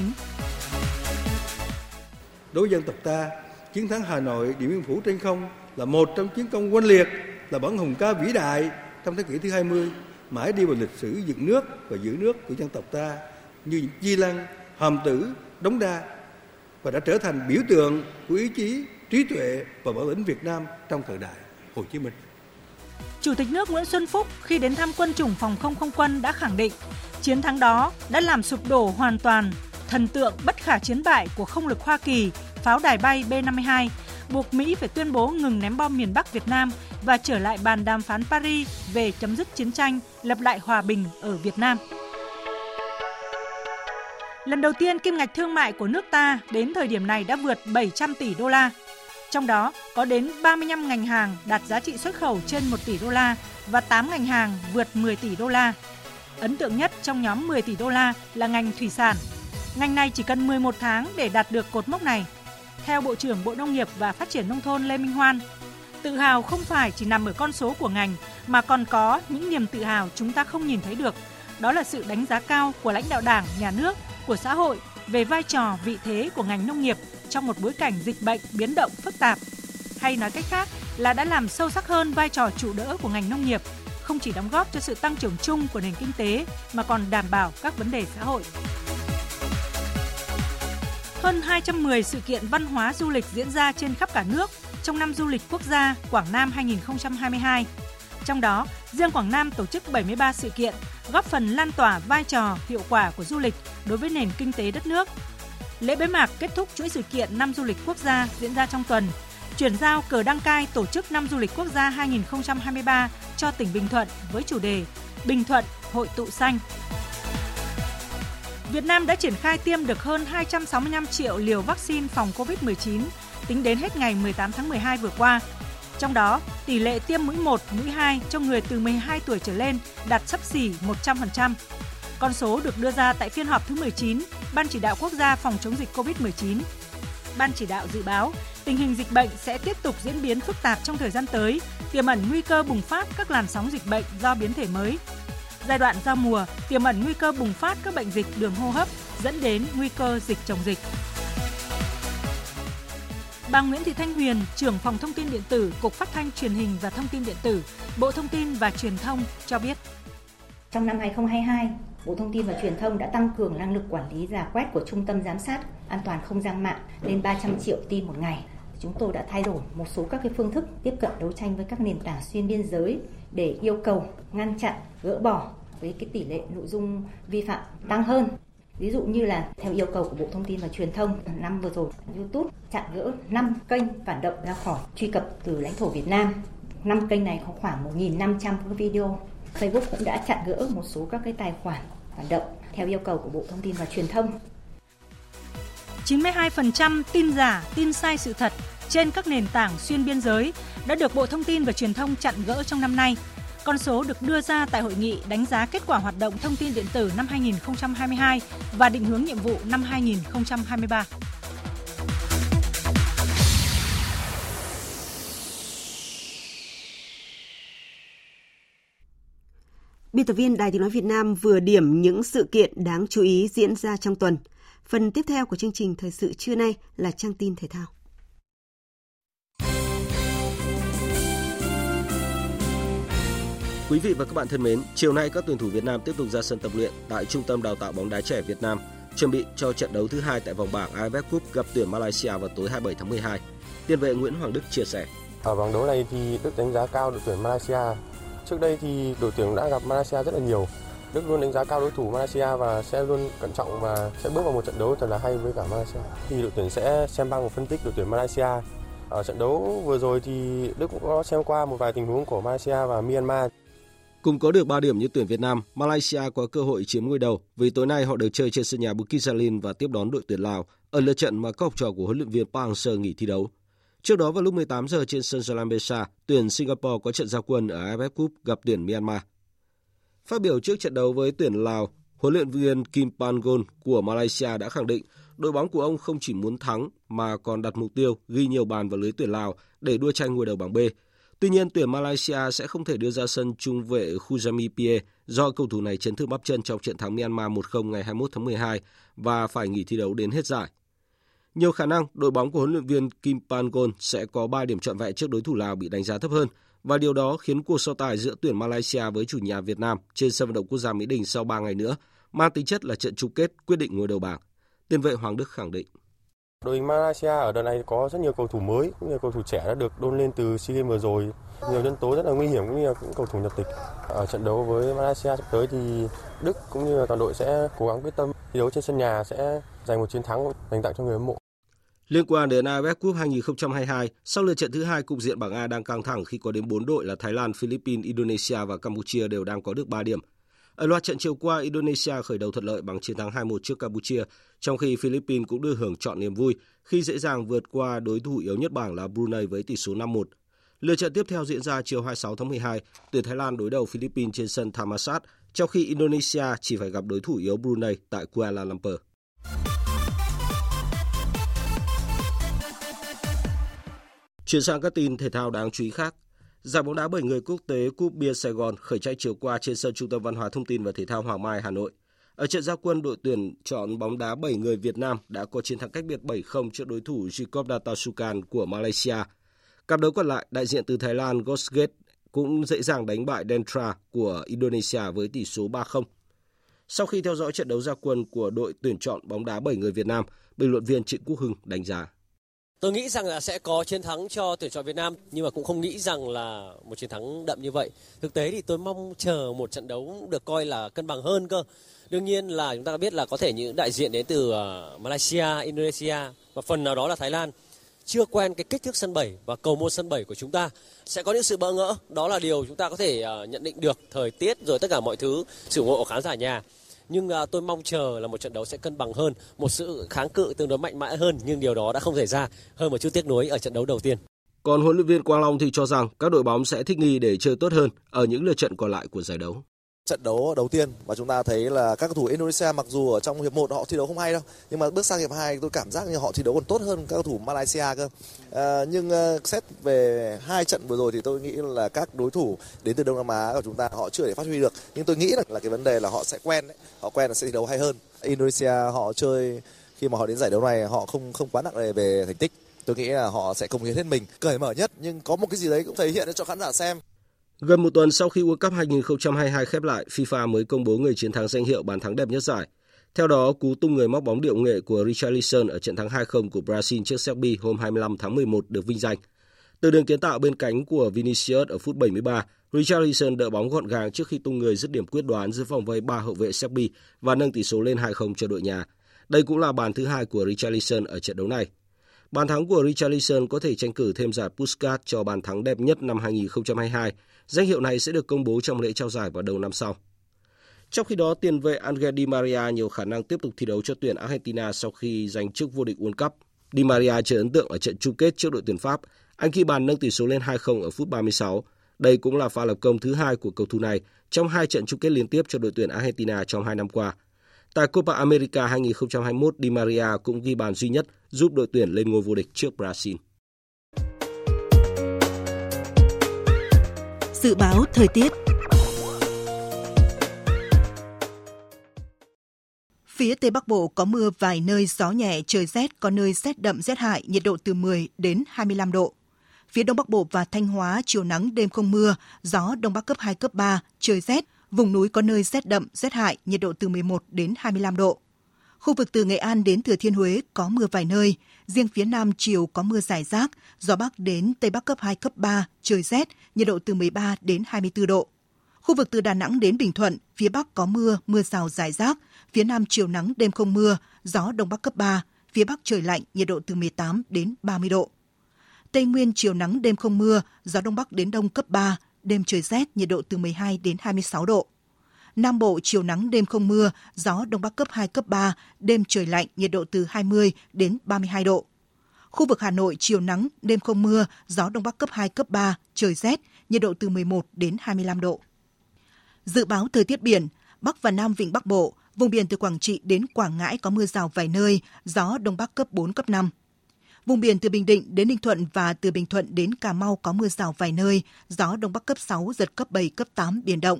Đối với dân tộc ta, chiến thắng Hà Nội, Điện Biên Phủ trên không là một trong chiến công oanh liệt, là bản hùng ca vĩ đại trong thế kỷ thứ 20, mãi đi vào lịch sử dựng nước và giữ nước của dân tộc ta như Di Lăng, Hàm Tử, Đống Đa và đã trở thành biểu tượng của ý chí, trí tuệ và bản lĩnh Việt Nam trong thời đại Hồ Chí Minh. Chủ tịch nước Nguyễn Xuân Phúc khi đến thăm quân chủng phòng không không quân đã khẳng định chiến thắng đó đã làm sụp đổ hoàn toàn thần tượng bất khả chiến bại của không lực Hoa Kỳ pháo đài bay B-52, buộc Mỹ phải tuyên bố ngừng ném bom miền Bắc Việt Nam và trở lại bàn đàm phán Paris về chấm dứt chiến tranh, lập lại hòa bình ở Việt Nam. Lần đầu tiên kim ngạch thương mại của nước ta đến thời điểm này đã vượt 700 tỷ đô la. Trong đó có đến 35 ngành hàng đạt giá trị xuất khẩu trên 1 tỷ đô la và 8 ngành hàng vượt 10 tỷ đô la. Ấn tượng nhất trong nhóm 10 tỷ đô la là ngành thủy sản. Ngành này chỉ cần 11 tháng để đạt được cột mốc này theo Bộ trưởng Bộ Nông nghiệp và Phát triển Nông thôn Lê Minh Hoan. Tự hào không phải chỉ nằm ở con số của ngành mà còn có những niềm tự hào chúng ta không nhìn thấy được. Đó là sự đánh giá cao của lãnh đạo Đảng, Nhà nước, của xã hội về vai trò, vị thế của ngành nông nghiệp trong một bối cảnh dịch bệnh biến động phức tạp. Hay nói cách khác là đã làm sâu sắc hơn vai trò chủ đỡ của ngành nông nghiệp, không chỉ đóng góp cho sự tăng trưởng chung của nền kinh tế mà còn đảm bảo các vấn đề xã hội hơn 210 sự kiện văn hóa du lịch diễn ra trên khắp cả nước trong năm du lịch quốc gia Quảng Nam 2022. Trong đó, riêng Quảng Nam tổ chức 73 sự kiện, góp phần lan tỏa vai trò hiệu quả của du lịch đối với nền kinh tế đất nước. Lễ bế mạc kết thúc chuỗi sự kiện năm du lịch quốc gia diễn ra trong tuần. Chuyển giao cờ đăng cai tổ chức năm du lịch quốc gia 2023 cho tỉnh Bình Thuận với chủ đề Bình Thuận hội tụ xanh. Việt Nam đã triển khai tiêm được hơn 265 triệu liều vaccine phòng COVID-19 tính đến hết ngày 18 tháng 12 vừa qua. Trong đó, tỷ lệ tiêm mũi 1, mũi 2 cho người từ 12 tuổi trở lên đạt sấp xỉ 100%. Con số được đưa ra tại phiên họp thứ 19 Ban chỉ đạo quốc gia phòng chống dịch COVID-19. Ban chỉ đạo dự báo tình hình dịch bệnh sẽ tiếp tục diễn biến phức tạp trong thời gian tới, tiềm ẩn nguy cơ bùng phát các làn sóng dịch bệnh do biến thể mới. Giai đoạn giao mùa tiềm ẩn nguy cơ bùng phát các bệnh dịch đường hô hấp dẫn đến nguy cơ dịch chồng dịch. Bà Nguyễn Thị Thanh Huyền, trưởng phòng thông tin điện tử, Cục Phát thanh Truyền hình và Thông tin điện tử, Bộ Thông tin và Truyền thông cho biết. Trong năm 2022, Bộ Thông tin và Truyền thông đã tăng cường năng lực quản lý giả quét của Trung tâm Giám sát An toàn không gian mạng lên 300 triệu tin một ngày. Chúng tôi đã thay đổi một số các cái phương thức tiếp cận đấu tranh với các nền tảng xuyên biên giới để yêu cầu ngăn chặn, gỡ bỏ với cái tỷ lệ nội dung vi phạm tăng hơn. Ví dụ như là theo yêu cầu của Bộ Thông tin và Truyền thông, năm vừa rồi YouTube chặn gỡ 5 kênh phản động ra khỏi truy cập từ lãnh thổ Việt Nam. 5 kênh này có khoảng 1.500 cái video. Facebook cũng đã chặn gỡ một số các cái tài khoản phản động theo yêu cầu của Bộ Thông tin và Truyền thông. 92% tin giả, tin sai sự thật trên các nền tảng xuyên biên giới đã được Bộ Thông tin và Truyền thông chặn gỡ trong năm nay. Con số được đưa ra tại hội nghị đánh giá kết quả hoạt động thông tin điện tử năm 2022 và định hướng nhiệm vụ năm 2023. Biên tập viên Đài Tiếng Nói Việt Nam vừa điểm những sự kiện đáng chú ý diễn ra trong tuần. Phần tiếp theo của chương trình Thời sự trưa nay là trang tin thể thao. Quý vị và các bạn thân mến, chiều nay các tuyển thủ Việt Nam tiếp tục ra sân tập luyện tại Trung tâm Đào tạo bóng đá trẻ Việt Nam, chuẩn bị cho trận đấu thứ hai tại vòng bảng AFF Cup gặp tuyển Malaysia vào tối 27 tháng 12. Tiền vệ Nguyễn Hoàng Đức chia sẻ. Ở vòng đấu này thì Đức đánh giá cao đội tuyển Malaysia. Trước đây thì đội tuyển đã gặp Malaysia rất là nhiều. Đức luôn đánh giá cao đối thủ Malaysia và sẽ luôn cẩn trọng và sẽ bước vào một trận đấu thật là hay với cả Malaysia. Thì đội tuyển sẽ xem băng và phân tích đội tuyển Malaysia. Ở trận đấu vừa rồi thì Đức cũng có xem qua một vài tình huống của Malaysia và Myanmar. Cùng có được 3 điểm như tuyển Việt Nam, Malaysia có cơ hội chiếm ngôi đầu vì tối nay họ được chơi trên sân nhà Bukit Jalil và tiếp đón đội tuyển Lào ở lượt trận mà các học trò của huấn luyện viên Park Hang-seo nghỉ thi đấu. Trước đó vào lúc 18 giờ trên sân Jalan Besar, tuyển Singapore có trận giao quân ở AFF Cup gặp tuyển Myanmar. Phát biểu trước trận đấu với tuyển Lào, huấn luyện viên Kim Pangol của Malaysia đã khẳng định đội bóng của ông không chỉ muốn thắng mà còn đặt mục tiêu ghi nhiều bàn vào lưới tuyển Lào để đua tranh ngôi đầu bảng B Tuy nhiên, tuyển Malaysia sẽ không thể đưa ra sân trung vệ Khuzami Pie do cầu thủ này chấn thương bắp chân trong trận thắng Myanmar 1-0 ngày 21 tháng 12 và phải nghỉ thi đấu đến hết giải. Nhiều khả năng đội bóng của huấn luyện viên Kim Pangol sẽ có 3 điểm trọn vẹn trước đối thủ Lào bị đánh giá thấp hơn và điều đó khiến cuộc so tài giữa tuyển Malaysia với chủ nhà Việt Nam trên sân vận động quốc gia Mỹ Đình sau 3 ngày nữa mang tính chất là trận chung kết quyết định ngôi đầu bảng. Tiền vệ Hoàng Đức khẳng định. Đội hình Malaysia ở đợt này có rất nhiều cầu thủ mới, cũng như cầu thủ trẻ đã được đôn lên từ SEA Games vừa rồi. Nhiều nhân tố rất là nguy hiểm cũng như là cầu thủ nhập tịch. Ở trận đấu với Malaysia sắp tới thì Đức cũng như là toàn đội sẽ cố gắng quyết tâm thi đấu trên sân nhà sẽ giành một chiến thắng dành tặng cho người hâm mộ. Liên quan đến AFF Cup 2022, sau lượt trận thứ hai, cục diện bảng A đang căng thẳng khi có đến 4 đội là Thái Lan, Philippines, Indonesia và Campuchia đều đang có được 3 điểm. Ở loạt trận chiều qua, Indonesia khởi đầu thuận lợi bằng chiến thắng 2-1 trước Campuchia, trong khi Philippines cũng đưa hưởng chọn niềm vui khi dễ dàng vượt qua đối thủ yếu nhất bảng là Brunei với tỷ số 5-1. Lượt trận tiếp theo diễn ra chiều 26 tháng 12, tuyển Thái Lan đối đầu Philippines trên sân Thammasat, trong khi Indonesia chỉ phải gặp đối thủ yếu Brunei tại Kuala Lumpur. Chuyển sang các tin thể thao đáng chú ý khác. Giải bóng đá bảy người quốc tế Cúp Bia Sài Gòn khởi tranh chiều qua trên sân Trung tâm Văn hóa Thông tin và Thể thao Hoàng Mai, Hà Nội. Ở trận giao quân, đội tuyển chọn bóng đá 7 người Việt Nam đã có chiến thắng cách biệt 7-0 trước đối thủ Jacob Datasukan của Malaysia. Cặp đấu còn lại, đại diện từ Thái Lan Gosgate cũng dễ dàng đánh bại Dentra của Indonesia với tỷ số 3-0. Sau khi theo dõi trận đấu gia quân của đội tuyển chọn bóng đá 7 người Việt Nam, bình luận viên Trịnh Quốc Hưng đánh giá. Tôi nghĩ rằng là sẽ có chiến thắng cho tuyển chọn Việt Nam nhưng mà cũng không nghĩ rằng là một chiến thắng đậm như vậy. Thực tế thì tôi mong chờ một trận đấu được coi là cân bằng hơn cơ. Đương nhiên là chúng ta biết là có thể những đại diện đến từ ờ, Malaysia, Indonesia và phần nào đó là Thái Lan chưa quen cái kích thước sân bẩy và cầu môn sân bẩy của chúng ta sẽ có những sự bỡ ngỡ đó là điều chúng ta có thể ờ, nhận định được thời tiết rồi tất cả mọi thứ sự ủng hộ của khán giả nhà nhưng uh, tôi mong chờ là một trận đấu sẽ cân bằng hơn một sự kháng cự tương đối mạnh mẽ hơn nhưng điều đó đã không xảy ra. Hơn một chút tiếc nuối ở trận đấu đầu tiên. Còn huấn luyện viên Quang Long thì cho rằng các đội bóng sẽ thích nghi để chơi tốt hơn ở những lượt trận còn lại của giải đấu trận đấu đầu tiên và chúng ta thấy là các cầu thủ Indonesia mặc dù ở trong hiệp 1 họ thi đấu không hay đâu nhưng mà bước sang hiệp 2 tôi cảm giác như họ thi đấu còn tốt hơn các cầu thủ Malaysia cơ. À, nhưng uh, xét về hai trận vừa rồi thì tôi nghĩ là các đối thủ đến từ Đông Nam Á của chúng ta họ chưa thể phát huy được. Nhưng tôi nghĩ là, là cái vấn đề là họ sẽ quen đấy họ quen là sẽ thi đấu hay hơn. Indonesia họ chơi khi mà họ đến giải đấu này họ không không quá nặng nề về thành tích. Tôi nghĩ là họ sẽ công hiến hết mình. Cởi mở nhất nhưng có một cái gì đấy cũng thể hiện cho khán giả xem. Gần một tuần sau khi World Cup 2022 khép lại, FIFA mới công bố người chiến thắng danh hiệu bàn thắng đẹp nhất giải. Theo đó, cú tung người móc bóng điệu nghệ của Richarlison ở trận thắng 2-0 của Brazil trước Serbia hôm 25 tháng 11 được vinh danh. Từ đường kiến tạo bên cánh của Vinicius ở phút 73, Richarlison đỡ bóng gọn gàng trước khi tung người dứt điểm quyết đoán giữa vòng vây ba hậu vệ Serbia và nâng tỷ số lên 2-0 cho đội nhà. Đây cũng là bàn thứ hai của Richarlison ở trận đấu này. Bàn thắng của Richarlison có thể tranh cử thêm giải Puskas cho bàn thắng đẹp nhất năm 2022 Danh hiệu này sẽ được công bố trong lễ trao giải vào đầu năm sau. Trong khi đó, tiền vệ Angel Di Maria nhiều khả năng tiếp tục thi đấu cho tuyển Argentina sau khi giành chức vô địch World Cup. Di Maria chơi ấn tượng ở trận chung kết trước đội tuyển Pháp. Anh ghi bàn nâng tỷ số lên 2-0 ở phút 36. Đây cũng là pha lập công thứ hai của cầu thủ này trong hai trận chung kết liên tiếp cho đội tuyển Argentina trong hai năm qua. Tại Copa America 2021, Di Maria cũng ghi bàn duy nhất giúp đội tuyển lên ngôi vô địch trước Brazil. Dự báo thời tiết Phía Tây Bắc Bộ có mưa vài nơi gió nhẹ, trời rét, có nơi rét đậm rét hại, nhiệt độ từ 10 đến 25 độ. Phía Đông Bắc Bộ và Thanh Hóa chiều nắng đêm không mưa, gió Đông Bắc cấp 2, cấp 3, trời rét, vùng núi có nơi rét đậm, rét hại, nhiệt độ từ 11 đến 25 độ. Khu vực từ Nghệ An đến Thừa Thiên Huế có mưa vài nơi, riêng phía Nam chiều có mưa rải rác, gió Bắc đến Tây Bắc cấp 2, cấp 3, trời rét, nhiệt độ từ 13 đến 24 độ. Khu vực từ Đà Nẵng đến Bình Thuận, phía Bắc có mưa, mưa rào rải rác, phía Nam chiều nắng đêm không mưa, gió Đông Bắc cấp 3, phía Bắc trời lạnh, nhiệt độ từ 18 đến 30 độ. Tây Nguyên chiều nắng đêm không mưa, gió Đông Bắc đến Đông cấp 3, đêm trời rét, nhiệt độ từ 12 đến 26 độ. Nam Bộ chiều nắng đêm không mưa, gió Đông Bắc cấp 2, cấp 3, đêm trời lạnh, nhiệt độ từ 20 đến 32 độ. Khu vực Hà Nội chiều nắng, đêm không mưa, gió Đông Bắc cấp 2, cấp 3, trời rét, nhiệt độ từ 11 đến 25 độ. Dự báo thời tiết biển, Bắc và Nam Vịnh Bắc Bộ, vùng biển từ Quảng Trị đến Quảng Ngãi có mưa rào vài nơi, gió Đông Bắc cấp 4, cấp 5. Vùng biển từ Bình Định đến Ninh Thuận và từ Bình Thuận đến Cà Mau có mưa rào vài nơi, gió Đông Bắc cấp 6, giật cấp 7, cấp 8, biển động.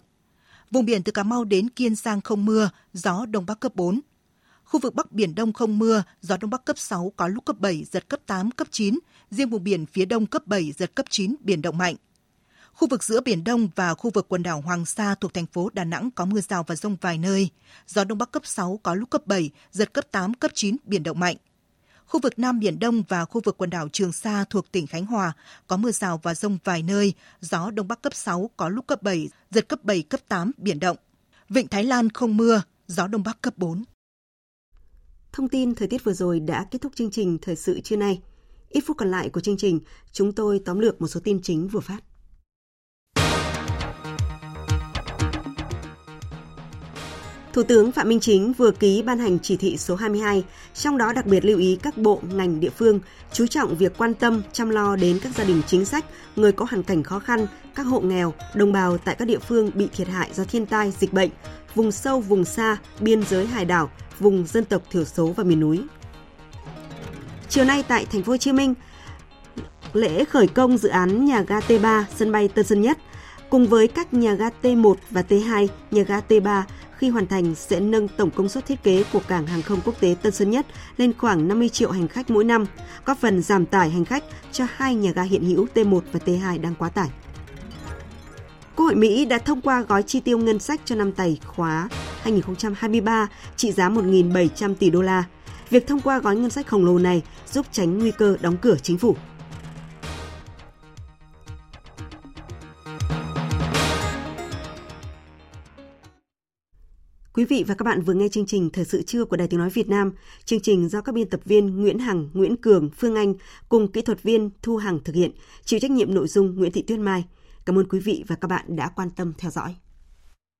Vùng biển từ Cà Mau đến Kiên Giang không mưa, gió Đông Bắc cấp 4. Khu vực Bắc Biển Đông không mưa, gió Đông Bắc cấp 6, có lúc cấp 7, giật cấp 8, cấp 9. Riêng vùng biển phía Đông cấp 7, giật cấp 9, biển động mạnh. Khu vực giữa Biển Đông và khu vực quần đảo Hoàng Sa thuộc thành phố Đà Nẵng có mưa rào và rông vài nơi. Gió Đông Bắc cấp 6, có lúc cấp 7, giật cấp 8, cấp 9, biển động mạnh. Khu vực Nam Biển Đông và khu vực quần đảo Trường Sa thuộc tỉnh Khánh Hòa có mưa rào và rông vài nơi, gió Đông Bắc cấp 6, có lúc cấp 7, giật cấp 7, cấp 8, biển động. Vịnh Thái Lan không mưa, gió Đông Bắc cấp 4. Thông tin thời tiết vừa rồi đã kết thúc chương trình Thời sự trưa nay. Ít phút còn lại của chương trình, chúng tôi tóm lược một số tin chính vừa phát. Thủ tướng Phạm Minh Chính vừa ký ban hành chỉ thị số 22, trong đó đặc biệt lưu ý các bộ, ngành địa phương chú trọng việc quan tâm, chăm lo đến các gia đình chính sách, người có hoàn cảnh khó khăn, các hộ nghèo, đồng bào tại các địa phương bị thiệt hại do thiên tai, dịch bệnh, vùng sâu, vùng xa, biên giới hải đảo, vùng dân tộc thiểu số và miền núi. Chiều nay tại thành phố Hồ Chí Minh, lễ khởi công dự án nhà ga T3 sân bay Tân Sơn Nhất cùng với các nhà ga T1 và T2, nhà ga T3 khi hoàn thành sẽ nâng tổng công suất thiết kế của cảng hàng không quốc tế Tân Sơn Nhất lên khoảng 50 triệu hành khách mỗi năm, góp phần giảm tải hành khách cho hai nhà ga hiện hữu T1 và T2 đang quá tải. Quốc hội Mỹ đã thông qua gói chi tiêu ngân sách cho năm tài khóa 2023 trị giá 1.700 tỷ đô la. Việc thông qua gói ngân sách khổng lồ này giúp tránh nguy cơ đóng cửa chính phủ. Quý vị và các bạn vừa nghe chương trình Thời sự trưa của Đài Tiếng Nói Việt Nam. Chương trình do các biên tập viên Nguyễn Hằng, Nguyễn Cường, Phương Anh cùng kỹ thuật viên Thu Hằng thực hiện, chịu trách nhiệm nội dung Nguyễn Thị Tuyết Mai. Cảm ơn quý vị và các bạn đã quan tâm theo dõi.